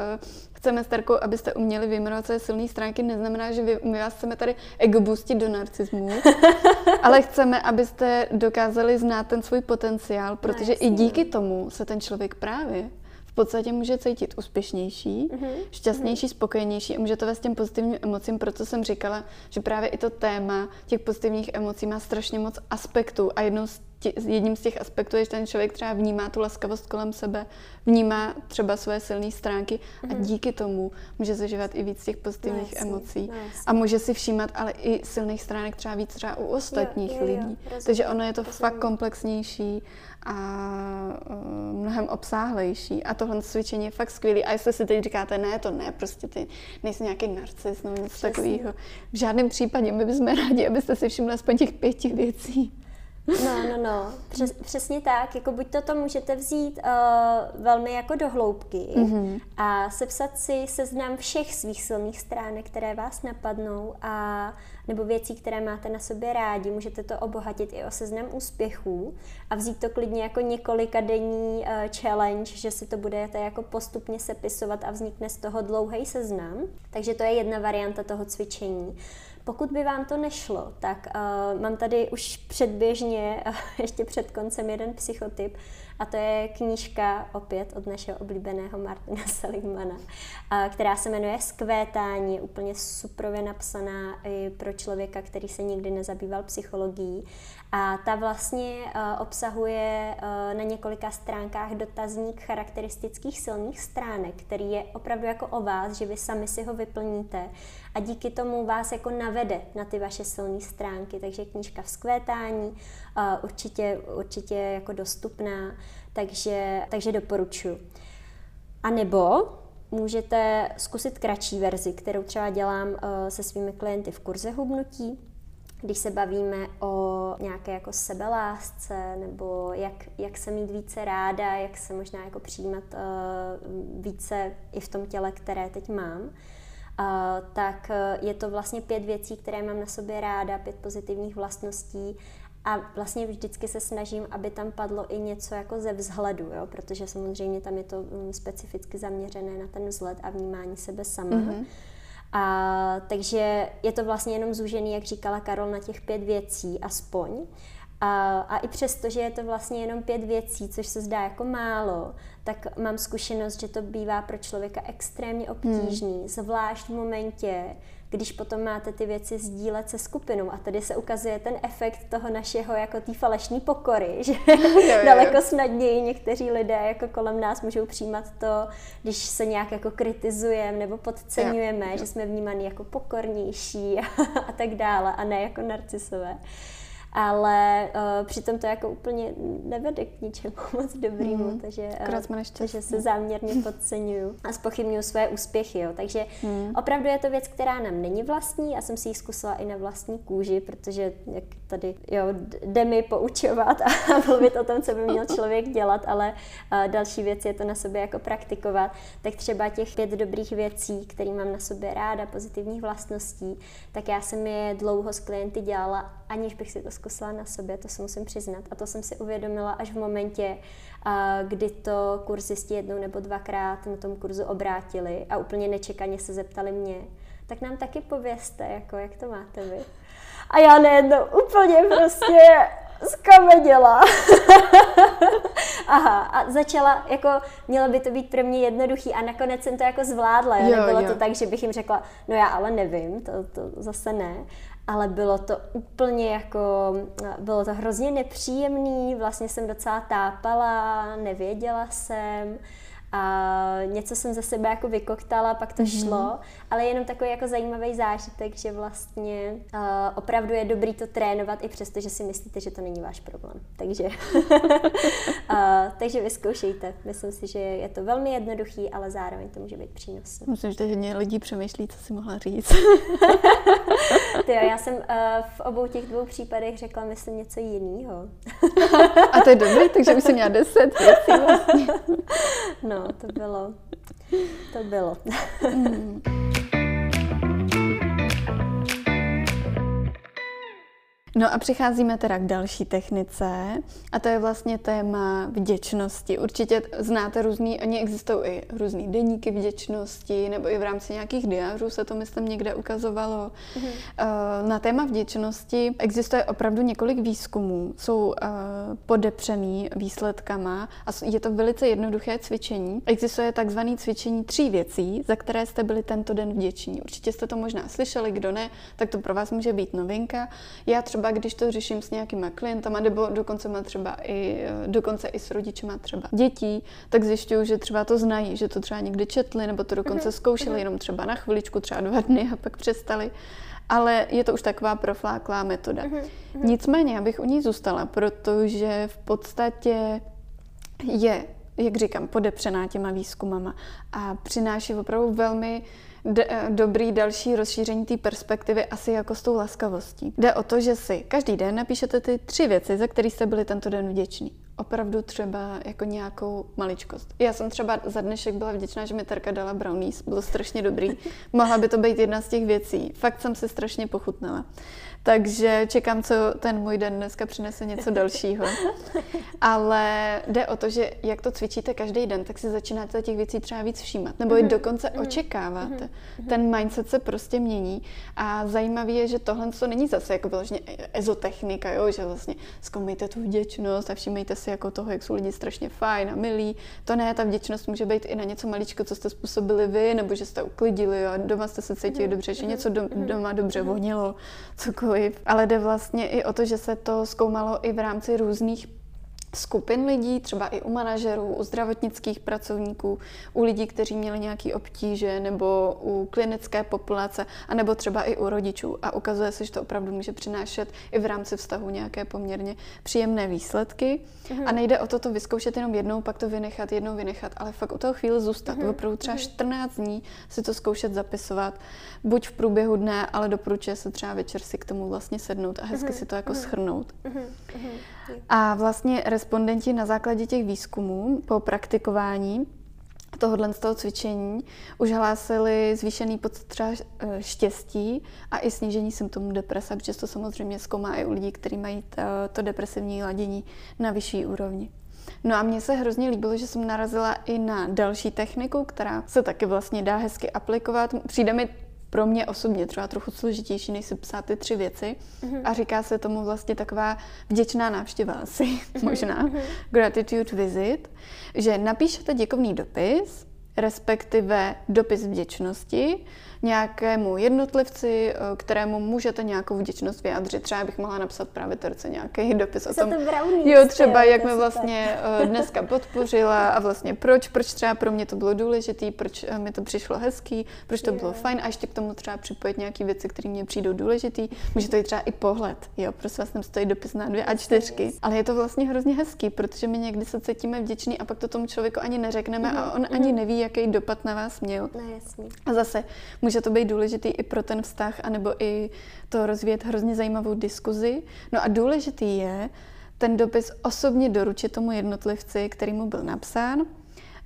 chceme, Starkou, abyste uměli vyjmenovat své silné stránky, neznamená, že vy, my vás chceme tady ego boostit do narcismu, ale chceme, abyste dokázali znát ten svůj potenciál, protože no, i díky tomu se ten člověk právě v podstatě může cítit úspěšnější, mm-hmm. šťastnější, mm-hmm. spokojenější a může to vést těm pozitivním emocím, proto jsem říkala, že právě i to téma těch pozitivních emocí má strašně moc aspektů a jednou z tě, jedním z těch aspektů je, že ten člověk třeba vnímá tu laskavost kolem sebe, vnímá třeba své silné stránky mm-hmm. a mhm. díky tomu může zažívat i víc těch pozitivních no, emocí. No, a může si všímat ale i silných stránek třeba víc třeba u ostatních jo, jo, lidí. Jo, Takže ono je to rozumím. fakt komplexnější a uh, mnohem obsáhlejší. A tohle cvičení je fakt skvělý. A jestli si teď říkáte, ne, to ne, prostě ty nejsi nějaký narcis nebo něco takového. V žádném případě my bychom rádi, abyste si všimli aspoň těch pěti věcí. No, no, no, Přes, přesně tak. Jako buď toto můžete vzít uh, velmi jako do hloubky mm-hmm. a sepsat si seznam všech svých silných stránek, které vás napadnou a nebo věcí, které máte na sobě rádi. Můžete to obohatit i o seznam úspěchů a vzít to klidně jako několika denní uh, challenge, že si to budete jako postupně sepisovat a vznikne z toho dlouhý seznam. Takže to je jedna varianta toho cvičení. Pokud by vám to nešlo, tak uh, mám tady už předběžně, uh, ještě před koncem, jeden psychotyp, a to je knížka opět od našeho oblíbeného Martina Seligmana, která se jmenuje Skvétání, je úplně suprově napsaná i pro člověka, který se nikdy nezabýval psychologií. A ta vlastně obsahuje na několika stránkách dotazník charakteristických silných stránek, který je opravdu jako o vás, že vy sami si ho vyplníte a díky tomu vás jako navede na ty vaše silné stránky. Takže knížka Vzkvétání určitě, určitě jako dostupná takže, takže doporučuji. A nebo můžete zkusit kratší verzi, kterou třeba dělám se svými klienty v kurze hubnutí, když se bavíme o nějaké jako sebelásce nebo jak, jak se mít více ráda, jak se možná jako přijímat uh, více i v tom těle, které teď mám, uh, tak uh, je to vlastně pět věcí, které mám na sobě ráda, pět pozitivních vlastností a vlastně vždycky se snažím, aby tam padlo i něco jako ze vzhledu, jo? protože samozřejmě tam je to um, specificky zaměřené na ten vzhled a vnímání sebe sama. Mm-hmm. A, takže je to vlastně jenom zúžený, jak říkala Karol, na těch pět věcí aspoň. A, a i přesto, že je to vlastně jenom pět věcí, což se zdá jako málo, tak mám zkušenost, že to bývá pro člověka extrémně obtížný, hmm. zvlášť v momentě, když potom máte ty věci sdílet se skupinou. A tady se ukazuje ten efekt toho našeho jako té falešní pokory, že jo, daleko snadněji někteří lidé jako kolem nás můžou přijímat to, když se nějak jako kritizujeme nebo podceňujeme, jo, jo. že jsme vnímaní jako pokornější a, a tak dále a ne jako narcisové ale uh, přitom to jako úplně nevede k ničemu moc dobrýmu, mm. takže, uh, takže se záměrně podceňuju a spochybnuju své úspěchy. Jo. Takže mm. opravdu je to věc, která nám není vlastní, já jsem si ji zkusila i na vlastní kůži, protože jak tady jo, jde mi poučovat a mluvit o tom, co by měl člověk dělat, ale další věc je to na sobě jako praktikovat, tak třeba těch pět dobrých věcí, které mám na sobě ráda, pozitivních vlastností, tak já jsem je dlouho s klienty dělala, aniž bych si to zkusila na sobě, to se musím přiznat. A to jsem si uvědomila až v momentě, kdy to kurzisti jednou nebo dvakrát na tom kurzu obrátili a úplně nečekaně se zeptali mě, tak nám taky povězte, jako jak to máte vy. A já nejednou úplně prostě skameděla. Aha, a začala, jako, mělo by to být pro mě jednoduchý a nakonec jsem to jako zvládla, jo? jo nebylo jo. to tak, že bych jim řekla, no já ale nevím, to, to zase ne, ale bylo to úplně jako, bylo to hrozně nepříjemný, vlastně jsem docela tápala, nevěděla jsem, a něco jsem ze sebe jako vykoktala, pak to mm-hmm. šlo, ale jenom takový jako zajímavý zážitek, že vlastně uh, opravdu je dobrý to trénovat i přesto, že si myslíte, že to není váš problém. Takže, uh, takže vyzkoušejte. Myslím si, že je to velmi jednoduchý, ale zároveň to může být přínosné. Myslím, že hodně lidí přemýšlí, co si mohla říct. Ty jo, já jsem uh, v obou těch dvou případech řekla, myslím, něco jiného. A to je dobrý, takže už jsem měla deset věcí vlastně. No, to bylo, to bylo. Mm. No a přicházíme teda k další technice a to je vlastně téma vděčnosti. Určitě znáte různý, oni existují i různý deníky vděčnosti, nebo i v rámci nějakých diářů se to myslím někde ukazovalo. Mm-hmm. Na téma vděčnosti existuje opravdu několik výzkumů, jsou eh, podepřený výsledkama a je to velice jednoduché cvičení. Existuje takzvané cvičení tří věcí, za které jste byli tento den vděční. Určitě jste to možná slyšeli, kdo ne, tak to pro vás může být novinka. Já třeba třeba, když to řeším s nějakýma klientama, nebo dokonce má třeba i, dokonce i s rodičima třeba dětí, tak zjišťuju, že třeba to znají, že to třeba někdy četli, nebo to dokonce mhm, zkoušeli mhm. jenom třeba na chviličku, třeba dva dny a pak přestali. Ale je to už taková profláklá metoda. Mhm, Nicméně, abych u ní zůstala, protože v podstatě je jak říkám, podepřená těma výzkumama a přináší opravdu velmi d- dobrý další rozšíření té perspektivy asi jako s tou laskavostí. Jde o to, že si každý den napíšete ty tři věci, za které jste byli tento den vděční. Opravdu třeba jako nějakou maličkost. Já jsem třeba za dnešek byla vděčná, že mi Terka dala brownies, bylo strašně dobrý. Mohla by to být jedna z těch věcí. Fakt jsem si strašně pochutnala. Takže čekám, co ten můj den dneska přinese něco dalšího. Ale jde o to, že jak to cvičíte každý den, tak si začínáte těch věcí třeba víc všímat. Nebo mm-hmm. i dokonce mm-hmm. očekáváte. Mm-hmm. Ten mindset se prostě mění. A zajímavé je, že tohle to není zase jako vyloženě ezotechnika, jo? že vlastně zkoumejte tu vděčnost a všímejte si jako toho, jak jsou lidi strašně fajn a milí. To ne, ta vděčnost může být i na něco maličko, co jste způsobili vy, nebo že jste uklidili a doma jste se cítili dobře, že něco do, doma dobře vonilo, cokoliv cokoliv, ale jde vlastně i o to, že se to zkoumalo i v rámci různých skupin lidí, třeba i u manažerů, u zdravotnických pracovníků, u lidí, kteří měli nějaké obtíže, nebo u klinické populace, anebo třeba i u rodičů. A ukazuje se, že to opravdu může přinášet i v rámci vztahu nějaké poměrně příjemné výsledky. Mm-hmm. A nejde o to to vyzkoušet jenom jednou, pak to vynechat, jednou vynechat, ale fakt u toho chvíli zůstat. Mm-hmm. Opravdu třeba 14 mhm. dní si to zkoušet zapisovat, buď v průběhu dne, ale doporučuje se třeba večer si k tomu vlastně sednout a hezky mm-hmm. si to jako mm-hmm. schrnout. A vlastně respondenti na základě těch výzkumů po praktikování tohohle z toho cvičení už hlásili zvýšený pocit eh, štěstí a i snížení symptomů deprese, protože to samozřejmě zkoumá i u lidí, kteří mají to, to depresivní ladění na vyšší úrovni. No a mně se hrozně líbilo, že jsem narazila i na další techniku, která se taky vlastně dá hezky aplikovat. Přijde mi pro mě osobně třeba trochu složitější, než si psát ty tři věci. Mm-hmm. A říká se tomu vlastně taková vděčná návštěva asi, mm-hmm. možná, mm-hmm. gratitude visit, že napíšete děkovný dopis, respektive dopis vděčnosti, nějakému jednotlivci, eh, kterému můžete nějakou vděčnost vyjádřit. Třeba bych mohla napsat právě terce nějaký dopis o tom, jo, třeba jak mi vlastně eh, dneska podpořila a vlastně proč, proč třeba pro mě to bylo důležitý, proč eh, mi to přišlo hezký, proč to bylo fajn a ještě k tomu třeba připojit nějaké věci, které mě přijdou důležitý. Může to být třeba i pohled, jo, prostě vlastně stojí dopis na dvě a čtyřky, ale je to vlastně hrozně hezký, protože my někdy se cítíme vděční a pak to tomu člověku ani neřekneme a on ani mhm. neví, jaký dopad na vás měl. No, jasně. A zase Může to být důležitý i pro ten vztah, anebo i to rozvíjet hrozně zajímavou diskuzi. No a důležitý je ten dopis osobně doručit tomu jednotlivci, který mu byl napsán.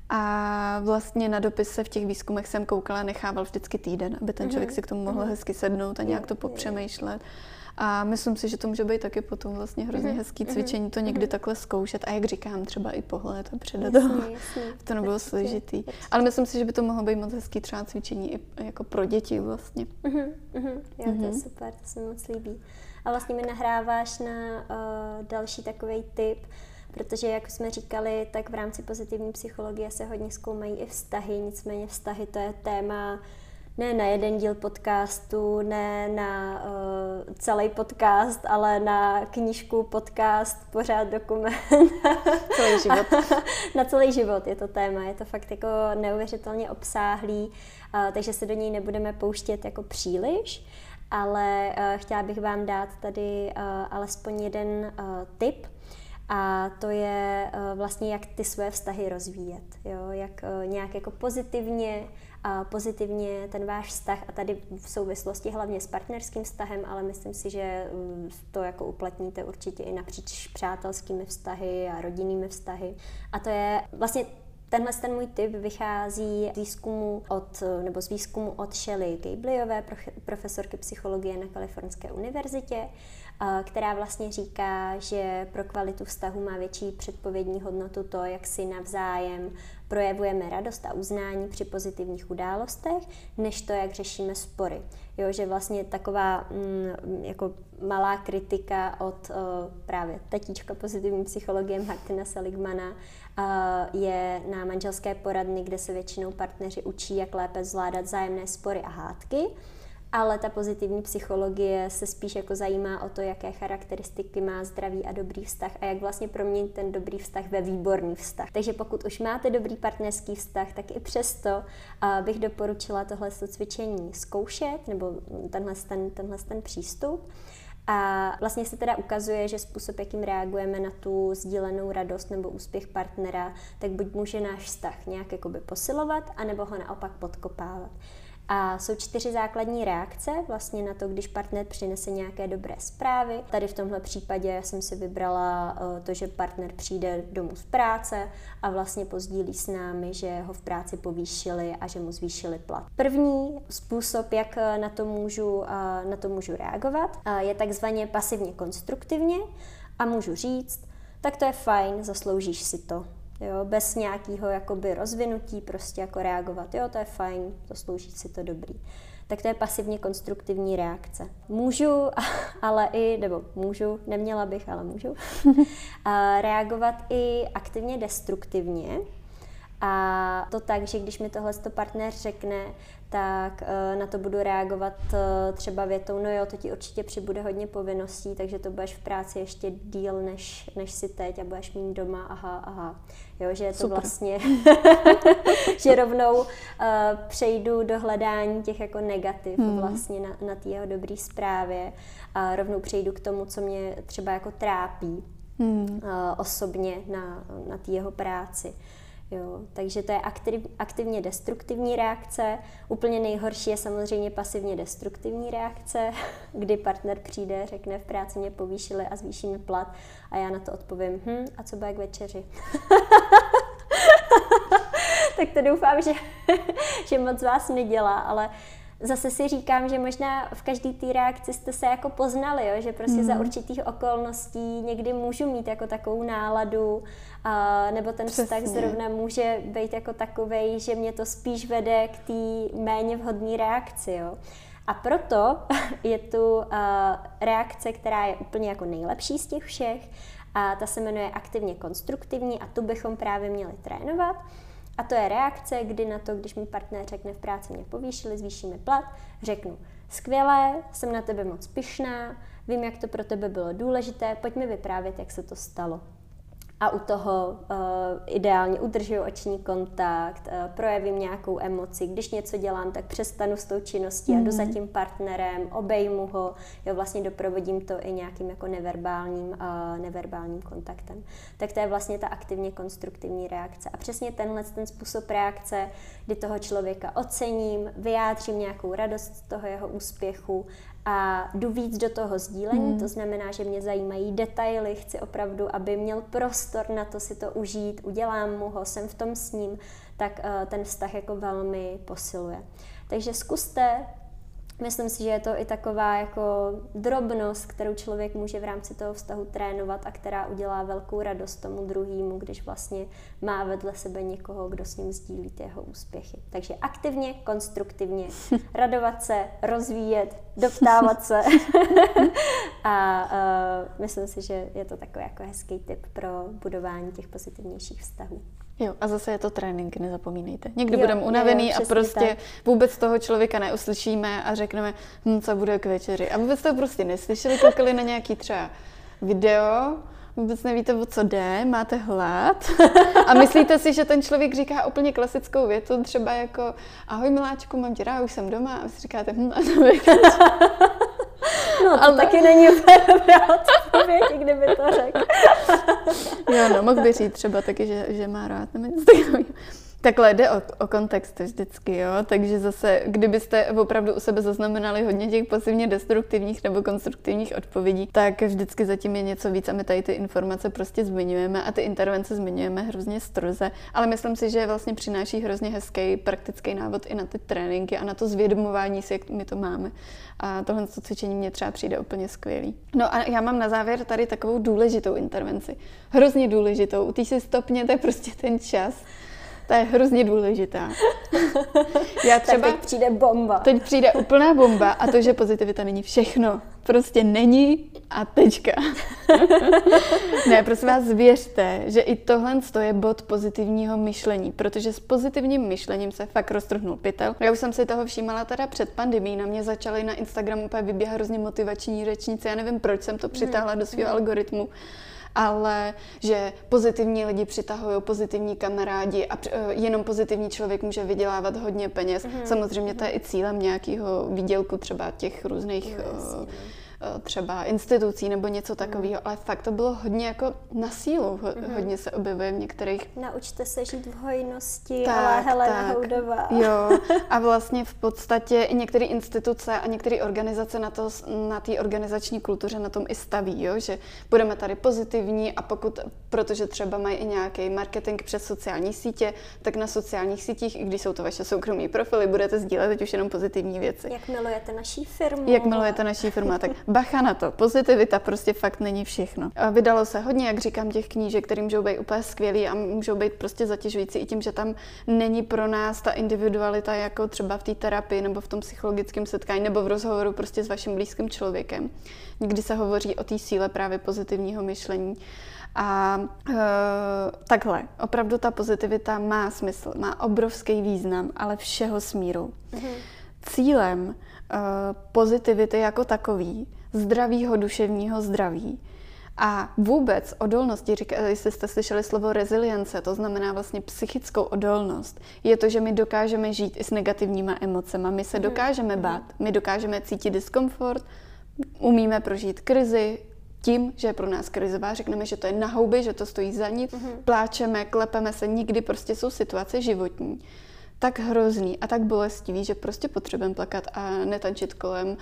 A vlastně na dopise v těch výzkumech jsem koukala, nechával vždycky týden, aby ten člověk mhm. si k tomu mohl mhm. hezky sednout a nějak to popřemýšlet. A myslím si, že to může být taky potom vlastně hrozně mm-hmm. hezký cvičení to někdy mm-hmm. takhle zkoušet. A jak říkám, třeba i pohled a předat. Jasně, jasně. to nebylo určitě, složitý. Určitě. Ale myslím si, že by to mohlo být moc hezký třeba cvičení i jako pro děti vlastně. Mm-hmm. Mm-hmm. Jo, mm-hmm. to je mhm. super, to se mi moc líbí. A vlastně mi nahráváš na uh, další takový tip, protože, jak jsme říkali, tak v rámci pozitivní psychologie se hodně zkoumají i vztahy, nicméně vztahy to je téma ne na jeden díl podcastu, ne na uh, celý podcast, ale na knížku, podcast, pořád dokument. celý život. na celý život je to téma, je to fakt jako neuvěřitelně obsáhlý, uh, takže se do něj nebudeme pouštět jako příliš, ale uh, chtěla bych vám dát tady uh, alespoň jeden uh, tip, a to je uh, vlastně, jak ty své vztahy rozvíjet, jo? jak uh, nějak jako pozitivně pozitivně ten váš vztah a tady v souvislosti hlavně s partnerským vztahem, ale myslím si, že mm, to jako uplatníte určitě i napříč přátelskými vztahy a rodinnými vztahy. A to je vlastně Tenhle ten můj tip vychází z výzkumu od, nebo z výzkumu od Shelley Gableyové, profesorky psychologie na Kalifornské univerzitě, která vlastně říká, že pro kvalitu vztahu má větší předpovědní hodnotu to, jak si navzájem projevujeme radost a uznání při pozitivních událostech, než to, jak řešíme spory. Jo, že vlastně taková mm, jako malá kritika od uh, právě tatíčka pozitivní psychologie Martina Seligmana uh, je na manželské poradny, kde se většinou partneři učí, jak lépe zvládat zájemné spory a hádky ale ta pozitivní psychologie se spíš jako zajímá o to, jaké charakteristiky má zdravý a dobrý vztah a jak vlastně proměnit ten dobrý vztah ve výborný vztah. Takže pokud už máte dobrý partnerský vztah, tak i přesto bych doporučila tohle cvičení zkoušet, nebo tenhle ten, tenhle ten přístup. A vlastně se teda ukazuje, že způsob, jakým reagujeme na tu sdílenou radost nebo úspěch partnera, tak buď může náš vztah nějak jakoby posilovat, anebo ho naopak podkopávat. A jsou čtyři základní reakce vlastně na to, když partner přinese nějaké dobré zprávy. Tady v tomhle případě jsem si vybrala eh, to, že partner přijde domů z práce a vlastně pozdílí s námi, že ho v práci povýšili a že mu zvýšili plat. První způsob, jak eh, na to můžu, eh, na to můžu reagovat, je takzvaně pasivně konstruktivně a můžu říct, tak to je fajn, zasloužíš si to jo, bez nějakého jakoby rozvinutí, prostě jako reagovat, jo, to je fajn, zaslouží si to dobrý. Tak to je pasivně konstruktivní reakce. Můžu, ale i, nebo můžu, neměla bych, ale můžu, reagovat i aktivně destruktivně, A to tak, že když mi tohle to partner řekne, tak uh, na to budu reagovat uh, třeba větou, no jo, to ti určitě přibude hodně povinností, takže to budeš v práci ještě díl než, než si teď a budeš mít doma, aha, aha. Jo, že je to Super. vlastně, že rovnou uh, přejdu do hledání těch jako negativ hmm. vlastně na, na té jeho dobré zprávě a rovnou přejdu k tomu, co mě třeba jako trápí hmm. uh, osobně na, na té jeho práci. Jo, takže to je aktiv, aktivně destruktivní reakce. Úplně nejhorší je samozřejmě pasivně destruktivní reakce, kdy partner přijde, řekne v práci mě povýšili a zvýšíme plat a já na to odpovím, hm, a co bude k večeři? tak to doufám, že, že moc vás nedělá, ale zase si říkám, že možná v každé té reakci jste se jako poznali, jo? že prostě mm. za mhm. určitých okolností někdy můžu mít jako takovou náladu, a, nebo ten Přesně. vztah zrovna může být jako takovej, že mě to spíš vede k té méně vhodné reakci. Jo? A proto je tu uh, reakce, která je úplně jako nejlepší z těch všech a ta se jmenuje aktivně konstruktivní a tu bychom právě měli trénovat. A to je reakce, kdy na to, když mi partner řekne v práci mě povýšili, zvýšíme plat, řeknu skvělé, jsem na tebe moc pyšná, vím, jak to pro tebe bylo důležité, pojď mi vyprávět, jak se to stalo a u toho uh, ideálně udržuju oční kontakt, uh, projevím nějakou emoci. Když něco dělám, tak přestanu s tou činností mm. a jdu za mhm. tím partnerem, obejmu ho, jo, vlastně doprovodím to i nějakým jako neverbálním, uh, neverbálním kontaktem. Tak to je vlastně ta aktivně konstruktivní reakce. A přesně tenhle ten způsob reakce, kdy toho člověka ocením, vyjádřím nějakou radost z toho jeho úspěchu a jdu víc do toho sdílení, hmm. to znamená, že mě zajímají detaily, chci opravdu, aby měl prostor na to si to užít, udělám mu ho, jsem v tom s ním, tak uh, ten vztah jako velmi posiluje. Takže zkuste Myslím si, že je to i taková jako drobnost, kterou člověk může v rámci toho vztahu trénovat a která udělá velkou radost tomu druhému, když vlastně má vedle sebe někoho, kdo s ním sdílí ty jeho úspěchy. Takže aktivně, konstruktivně radovat se, rozvíjet, doptávat se a uh, myslím si, že je to takový jako hezký tip pro budování těch pozitivnějších vztahů. Jo, a zase je to trénink, nezapomínejte. Někdy budeme unavený jo, a prostě tak. vůbec toho člověka neuslyšíme a řekneme, hm, co bude k večeři. A vůbec to prostě neslyšeli, koukali na nějaký třeba video, vůbec nevíte, o co jde, máte hlad a myslíte si, že ten člověk říká úplně klasickou větu, třeba jako ahoj miláčku, mám tě rád, už jsem doma a vy si říkáte, hm, a to No, to Ale... taky není úplně dobrá odpověď, kdyby to řekl. jo, no, mohl by říct třeba taky, že, že má rád nebo něco takového. Takhle jde o, o kontext vždycky, jo. Takže zase, kdybyste opravdu u sebe zaznamenali hodně těch pasivně destruktivních nebo konstruktivních odpovědí, tak vždycky zatím je něco víc a my tady ty informace prostě zmiňujeme a ty intervence zmiňujeme hrozně stroze, ale myslím si, že vlastně přináší hrozně hezký praktický návod i na ty tréninky a na to zvědomování si, jak my to máme. A tohle cvičení mě třeba přijde úplně skvělý. No a já mám na závěr tady takovou důležitou intervenci. Hrozně důležitou. U té si stopněte prostě ten čas ta je hrozně důležitá. Já třeba, tak teď přijde bomba. Teď přijde úplná bomba a to, že pozitivita není všechno. Prostě není a tečka. ne, prosím vás, věřte, že i tohle je bod pozitivního myšlení, protože s pozitivním myšlením se fakt roztrhnul pytel. Já už jsem si toho všímala teda před pandemí, na mě začaly na Instagramu úplně vyběhat hrozně motivační řečníci, já nevím, proč jsem to přitáhla do svého algoritmu ale že pozitivní lidi přitahují pozitivní kamarádi a eh, jenom pozitivní člověk může vydělávat hodně peněz. Mm-hmm. Samozřejmě to je i cílem nějakého výdělku třeba těch různých no, Eh, třeba institucí nebo něco takového, ale fakt to bylo hodně jako na sílu, mm-hmm. hodně se objevuje v některých... Naučte se žít v hojnosti, tak, ale Helena tak. Houdová. Jo, a vlastně v podstatě i některé instituce a některé organizace na to, na té organizační kultuře na tom i staví, jo? že budeme tady pozitivní a pokud, protože třeba mají i nějaký marketing přes sociální sítě, tak na sociálních sítích, i když jsou to vaše soukromí profily, budete sdílet teď už jenom pozitivní věci. Jak milujete naší firmu. Jak milujete naší firmu, tak bacha na to, pozitivita prostě fakt není všechno. Vydalo se hodně, jak říkám, těch knížek, které můžou být úplně skvělý a můžou být prostě zatěžující i tím, že tam není pro nás ta individualita jako třeba v té terapii nebo v tom psychologickém setkání nebo v rozhovoru prostě s vaším blízkým člověkem. Někdy se hovoří o té síle právě pozitivního myšlení. A e, takhle, opravdu ta pozitivita má smysl, má obrovský význam, ale všeho smíru. Mm-hmm. Cílem e, pozitivity jako takový, zdravýho duševního zdraví, a vůbec odolnosti, říká, jestli jste slyšeli slovo rezilience, to znamená vlastně psychickou odolnost, je to, že my dokážeme žít i s negativníma emocemi. My se mhm. dokážeme mhm. bát, my dokážeme cítit diskomfort, umíme prožít krizi, tím, že je pro nás krizová, řekneme, že to je na houby, že to stojí za nic, mm-hmm. pláčeme, klepeme se, nikdy prostě jsou situace životní, tak hrozný a tak bolestivý, že prostě potřebujeme plakat a netančit kolem uh,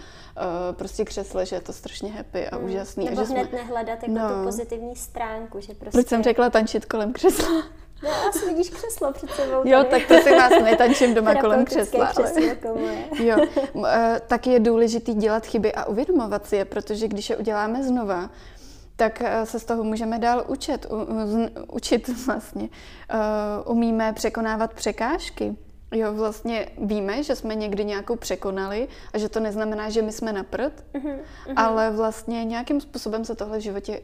prostě křesle, že je to strašně happy a mm. úžasný. Nebo a že hned jsme... nehledat jako no. tu pozitivní stránku, že prostě... Proč jsem řekla tančit kolem křesla? No, asi vidíš křeslo před sebou. Tady. Jo, tak to si nás netančím doma kolem křesla. Ale... jo, eh, tak je důležitý dělat chyby a uvědomovat si je, protože když je uděláme znova, tak eh, se z toho můžeme dál učit, učit vlastně. Uh, umíme překonávat překážky. Jo, vlastně víme, že jsme někdy nějakou překonali a že to neznamená, že my jsme na prd, uh-huh, uh-huh. ale vlastně nějakým způsobem se tohle v životě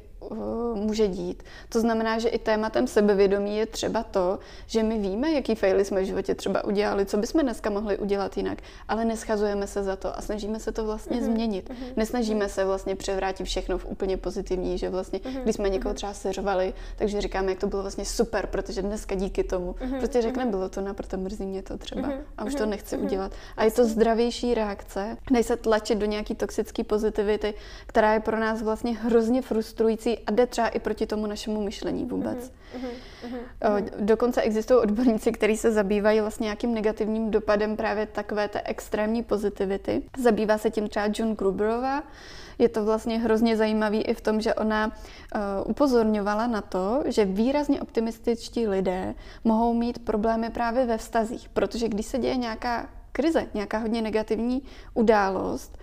může dít. To znamená, že i tématem sebevědomí je třeba to, že my víme, jaký faily jsme v životě třeba udělali, co bychom dneska mohli udělat jinak, ale neschazujeme se za to a snažíme se to vlastně uh-huh, změnit. Uh-huh, Nesnažíme se vlastně převrátit všechno v úplně pozitivní, že vlastně, uh-huh, když jsme někoho třeba seřvali, takže říkáme, jak to bylo vlastně super, protože dneska díky tomu, uh-huh, prostě řekne, bylo to na proto mrzí mě to třeba mm-hmm. a už to mhm. nechci mm-hmm. udělat. A je to zdravější reakce, než se tlačit do nějaký toxické pozitivity, která je pro nás vlastně hrozně frustrující a jde třeba i proti tomu našemu myšlení vůbec. Mm-hmm. Dokonce existují odborníci, kteří se zabývají vlastně nějakým negativním dopadem právě takové té extrémní pozitivity. Zabývá se tím třeba John Gruberová, je to vlastně hrozně zajímavý i v tom, že ona uh, upozorňovala na to, že výrazně optimističtí lidé mohou mít problémy právě ve vztazích, protože když se děje nějaká krize, nějaká hodně negativní událost,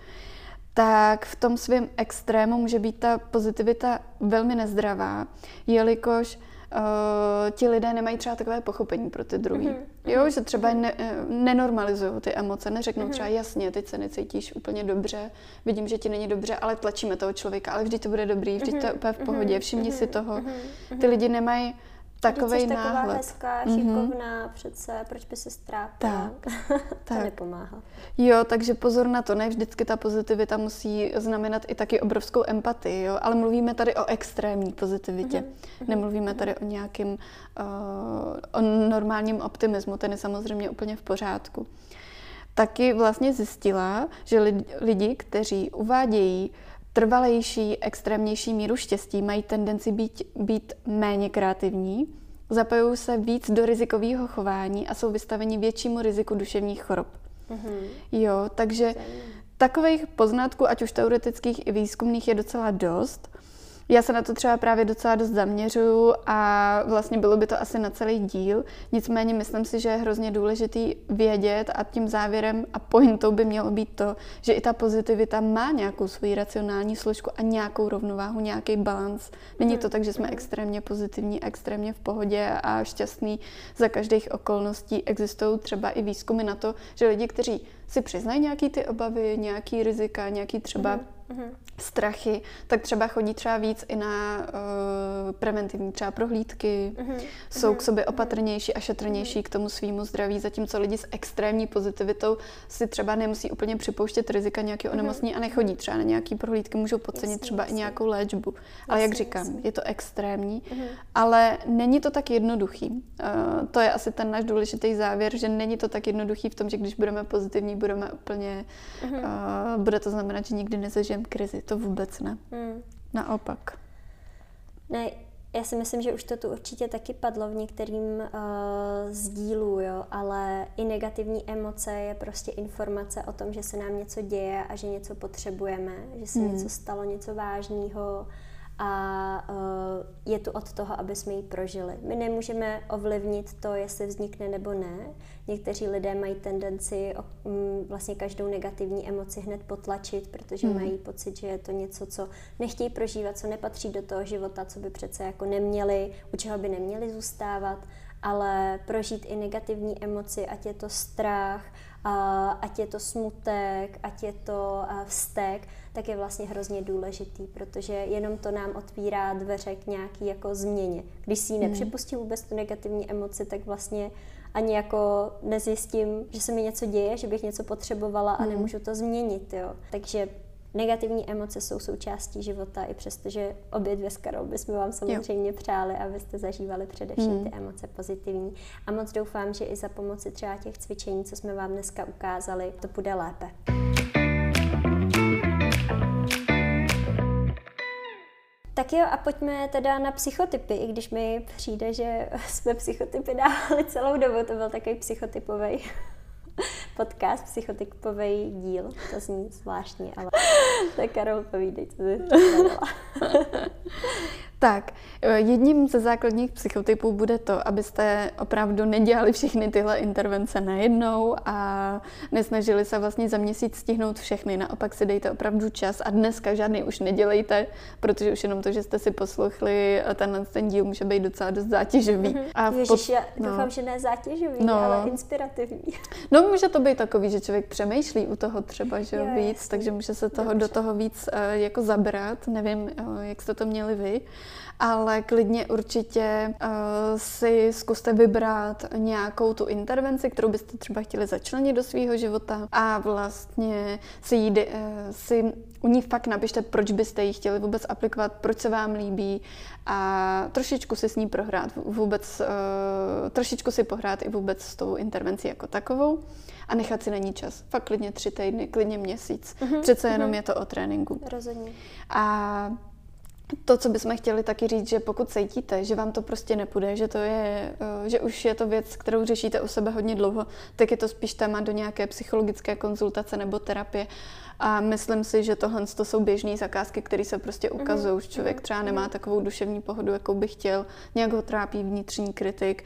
tak v tom svém extrému může být ta pozitivita velmi nezdravá, jelikož uh, ti lidé nemají třeba takové pochopení pro ty druhý. Mm-hmm. Jo, že třeba ne, eh, nenormalizují ty emoce, neřeknou mm-hmm. třeba jasně, teď se necítíš úplně dobře, vidím, že ti není dobře, ale tlačíme toho člověka, ale vždyť to bude dobrý, vždyť to je úplně v pohodě, všimni si toho. Ty lidi nemají takovej náhled. taková hezká, mhm. šikovná, mm-hmm. přece, proč by se strápila? Tak, to tak. nepomáhá. Jo, takže pozor na to, ne vždycky ta pozitivita musí znamenat i taky obrovskou empatii, jo, ale mluvíme tady o extrémní pozitivitě. Mm-hmm. Nemluvíme tady o nějakým, uh, o normálním optimismu, ten je samozřejmě úplně v pořádku. Taky vlastně zjistila, že lidi, kteří uvádějí trvalejší, extrémnější míru štěstí mají tendenci být, být méně kreativní, zapojují se víc do rizikového chování a jsou vystaveni většímu riziku duševních chorob. Mm-hmm. Jo, takže takových poznatků, ať už teoretických i výzkumných, je docela dost. Já se na to třeba právě docela dost zaměřuju a vlastně bylo by to asi na celý díl. Nicméně myslím si, že je hrozně důležitý vědět a tím závěrem a pointou by mělo být to, že i ta pozitivita má nějakou svoji racionální složku a nějakou rovnováhu, nějaký balans. Není to tak, že jsme extrémně pozitivní, extrémně v pohodě a šťastní za každých okolností. Existují třeba i výzkumy na to, že lidi, kteří si přiznají nějaký ty obavy, nějaký rizika, nějaký třeba mm-hmm mm-hmm. strachy, tak třeba chodí třeba víc i na uh, preventivní třeba prohlídky, mm-hmm. jsou k sobě opatrnější a šetrnější mm-hmm. k tomu svýmu zdraví, zatímco lidi s extrémní pozitivitou si třeba nemusí úplně připouštět rizika nějakého mm-hmm. onemocnění a nechodí třeba na nějaký prohlídky, můžou podcenit jasný, třeba jasný. i nějakou léčbu. Ale jasný, jak říkám, jasný. je to extrémní, mm-hmm. ale není to tak jednoduchý. Uh, to je asi ten náš důležitý závěr, že není to tak jednoduchý v tom, že když budeme pozitivní, budeme úplně, mm-hmm. uh, bude to znamenat, že nikdy nezažijeme zažijem krizi, to vůbec ne. Hmm. Naopak. Ne, já si myslím, že už to tu určitě taky padlo v některým uh, z dílů, jo, ale i negativní emoce je prostě informace o tom, že se nám něco děje a že něco potřebujeme, že se hmm. něco stalo, něco vážného a uh, je tu od toho, aby jsme ji prožili. My nemůžeme ovlivnit to, jestli vznikne nebo ne. Někteří lidé mají tendenci um, vlastně každou negativní emoci hned potlačit, protože hmm. mají pocit, že je to něco, co nechtějí prožívat, co nepatří do toho života, co by přece jako neměli, u čeho by neměli zůstávat, ale prožít i negativní emoci, ať je to strach, ať je to smutek, ať je to vztek, tak je vlastně hrozně důležitý, protože jenom to nám otvírá dveře k nějaký jako změně. Když si ji hmm. nepřipustím vůbec tu negativní emoci, tak vlastně ani jako nezjistím, že se mi něco děje, že bych něco potřebovala a hmm. nemůžu to změnit, jo. Takže negativní emoce jsou součástí života, i přestože obě dvě s Karol bychom vám samozřejmě jo. přáli, abyste zažívali především hmm. ty emoce pozitivní. A moc doufám, že i za pomoci třeba těch cvičení, co jsme vám dneska ukázali, to bude lépe. Tak jo, a pojďme teda na psychotypy, i když mi přijde, že jsme psychotypy dávali celou dobu, to byl takový psychotypový podcast, psychotypový díl, to zní zvláštně, ale tak Karol, povídej, co jsi Tak, eh, jedním ze základních psychotypů bude to, abyste opravdu nedělali všechny tyhle intervence najednou a nesnažili se vlastně za měsíc stihnout všechny. Naopak si dejte opravdu čas a dneska žádný už nedělejte, protože už jenom to, že jste si poslouchli eh, tenhle ten díl, může být docela dost zátěžový. Mm-hmm. A Ježiš, pod... já no. doufám, že ne zátěžový, no. ale inspirativní. No, může to být takový, že člověk přemýšlí u toho třeba, že jo, víc, jasný. takže může se toho, do toho víc uh, jako zabrat. Nevím, uh, jak jste to měli vy ale klidně určitě uh, si zkuste vybrat nějakou tu intervenci, kterou byste třeba chtěli začlenit do svého života a vlastně si, jí, uh, si u ní fakt napište, proč byste ji chtěli vůbec aplikovat, proč se vám líbí a trošičku si s ní prohrát vůbec, uh, trošičku si pohrát i vůbec s tou intervencí jako takovou a nechat si na ní čas. Fakt klidně tři týdny, klidně měsíc. Uh-huh, Přece jenom uh-huh. je to o tréninku. Rozhodně. A to, co bychom chtěli taky říct, že pokud cítíte, že vám to prostě nepůjde, že to je, eh, že už je to věc, kterou řešíte u sebe hodně dlouho, tak je to spíš téma do nějaké psychologické konzultace nebo terapie. A myslím si, že tohle to jsou běžné zakázky, které se prostě mhm, ukazují. Už člověk mhm, třeba nemá mhm. takovou duševní pohodu, jakou by chtěl, nějak ho trápí vnitřní kritik,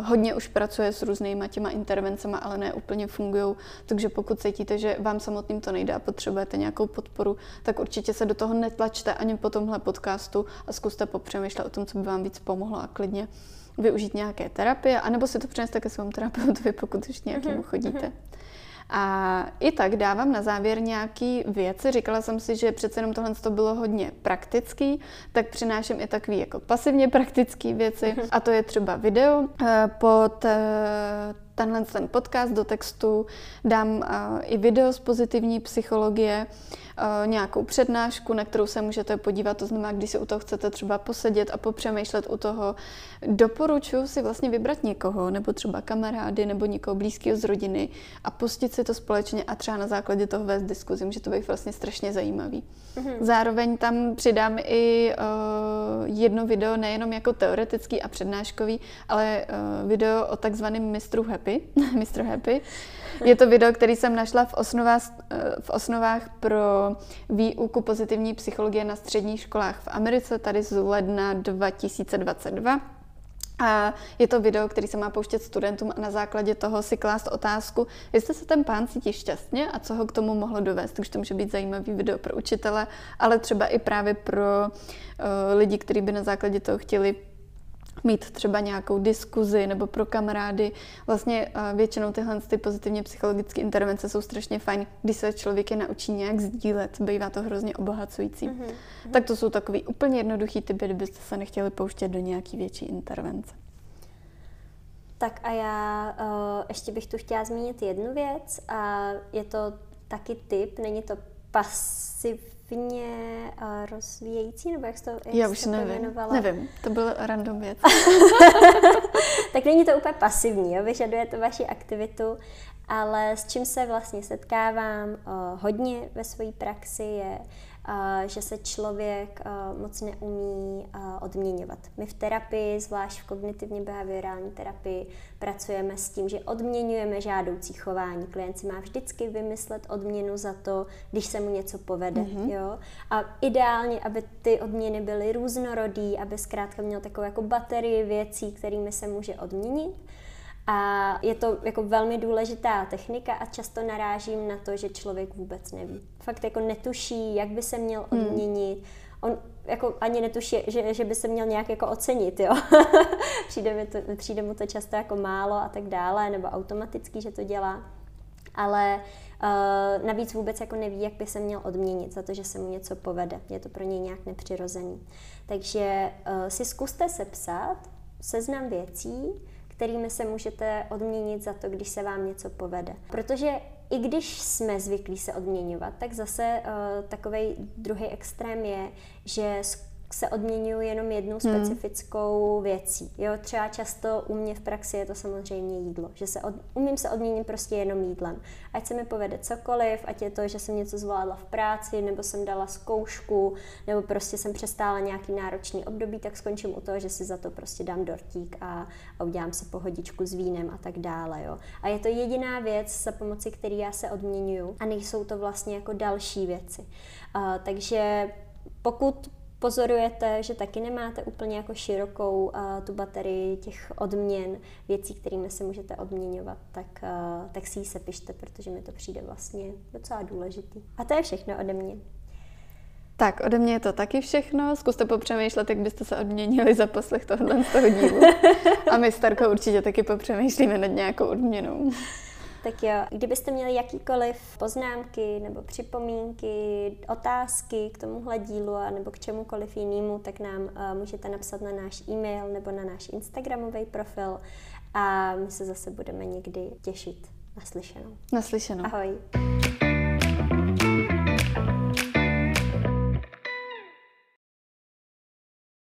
uh, hodně už pracuje s různýma těma intervencema, ale ne úplně fungují. Takže pokud cítíte, že vám samotným to nejde a potřebujete nějakou podporu, tak určitě se do toho netlačte ani po tomhle podcastu a zkuste popřemýšlet o tom, co by vám víc pomohlo a klidně využít nějaké terapie, anebo si to přineste ke svému terapeutovi, pokud už nějakému chodíte. A i tak dávám na závěr nějaký věci. Říkala jsem si, že přece jenom tohle to bylo hodně praktický, tak přináším i takové jako pasivně praktické věci. A to je třeba video eh, pod eh, tenhle ten podcast do textu dám eh, i video z pozitivní psychologie, nějakou přednášku, na kterou se můžete podívat. To znamená, když si u toho chcete třeba posedět a popřemýšlet u toho, doporučuji si vlastně vybrat někoho, nebo třeba kamarády, nebo někoho blízkého z rodiny a pustit si to společně a třeba na základě toho vést diskuzi. Může to být vlastně strašně zajímavý. Mm-hmm. Zároveň tam přidám i uh, jedno video, nejenom jako teoretický a přednáškový, ale uh, video o takzvaném mistru Happy. Mistr Happy. Je to video, který jsem našla v osnovách, v osnovách pro výuku pozitivní psychologie na středních školách v Americe, tady z ledna 2022. A je to video, který se má pouštět studentům a na základě toho si klást otázku, jestli se ten pán cítí šťastně a co ho k tomu mohlo dovést. Takže to může být zajímavý video pro učitele, ale třeba i právě pro uh, lidi, kteří by na základě toho chtěli mít třeba nějakou diskuzi nebo pro kamarády. Vlastně eh, většinou tyhle ty pozitivně psychologické intervence jsou strašně fajn, když se člověk je naučí nějak sdílet, bývá to hrozně obohacující. Mm-hmm. Tak to jsou takový úplně jednoduchý typy, kdybyste se nechtěli pouštět do nějaký větší intervence. Tak a já uh, ještě bych tu chtěla zmínit jednu věc a je to taky tip, není to pasiv aktivně uh, rozvíjející, nebo jak jsi to, jak Já už nevím, pojmenovala? nevím, to byl random věc. tak není to úplně pasivní, jo? vyžaduje to vaši aktivitu, ale s čím se vlastně setkávám uh, hodně ve své praxi je že se člověk moc neumí odměňovat. My v terapii, zvlášť v kognitivně behaviorální terapii, pracujeme s tím, že odměňujeme žádoucí chování. Klient si má vždycky vymyslet odměnu za to, když se mu něco povede. Mm-hmm. Jo? A ideálně, aby ty odměny byly různorodý, aby zkrátka měl takovou jako baterii věcí, kterými se může odměnit. A je to jako velmi důležitá technika a často narážím na to, že člověk vůbec neví. Fakt jako netuší, jak by se měl hmm. odměnit. Hmm. On jako ani netuší, že, že by se měl nějak jako ocenit, jo. přijde, mi to, přijde mu to často jako málo a tak dále, nebo automaticky, že to dělá. ale uh, navíc vůbec jako neví, jak by se měl odměnit za to, že se mu něco povede. Je to pro něj nějak nepřirozený. Takže uh, si zkuste sepsat seznam věcí, kterými se můžete odměnit za to, když se vám něco povede. Protože i když jsme zvyklí se odměňovat, tak zase uh, takový druhý extrém je, že se odměňuji jenom jednou hmm. specifickou hmm. věcí. Jo, třeba často u mě v praxi je to samozřejmě jídlo, že se od, umím se odměnit prostě jenom jídlem. Ať se mi povede cokoliv, ať je to, že jsem něco zvládla v práci, nebo jsem dala zkoušku, nebo prostě jsem přestála nějaký náročný období, tak skončím u toho, že si za to prostě dám dortík a, a udělám si pohodičku s vínem a tak dále. Jo. A je to jediná věc, za pomoci který já se odměňuju a nejsou to vlastně jako další věci. Uh, takže pokud pozorujete, že taky nemáte úplně jako širokou uh, tu baterii těch odměn, věcí, kterými se můžete odměňovat, tak, uh, tak si ji sepište, protože mi to přijde vlastně docela důležitý. A to je všechno ode mě. Tak, ode mě je to taky všechno. Zkuste popřemýšlet, jak byste se odměnili za poslech tohohle z toho dílu. A my s Tarkou určitě taky popřemýšlíme nad nějakou odměnou. Tak jo, kdybyste měli jakýkoliv poznámky nebo připomínky, otázky k tomuhle dílu a nebo k čemukoliv jinému, tak nám uh, můžete napsat na náš e-mail nebo na náš Instagramový profil a my se zase budeme někdy těšit. Naslyšenou. Naslyšenou. Ahoj.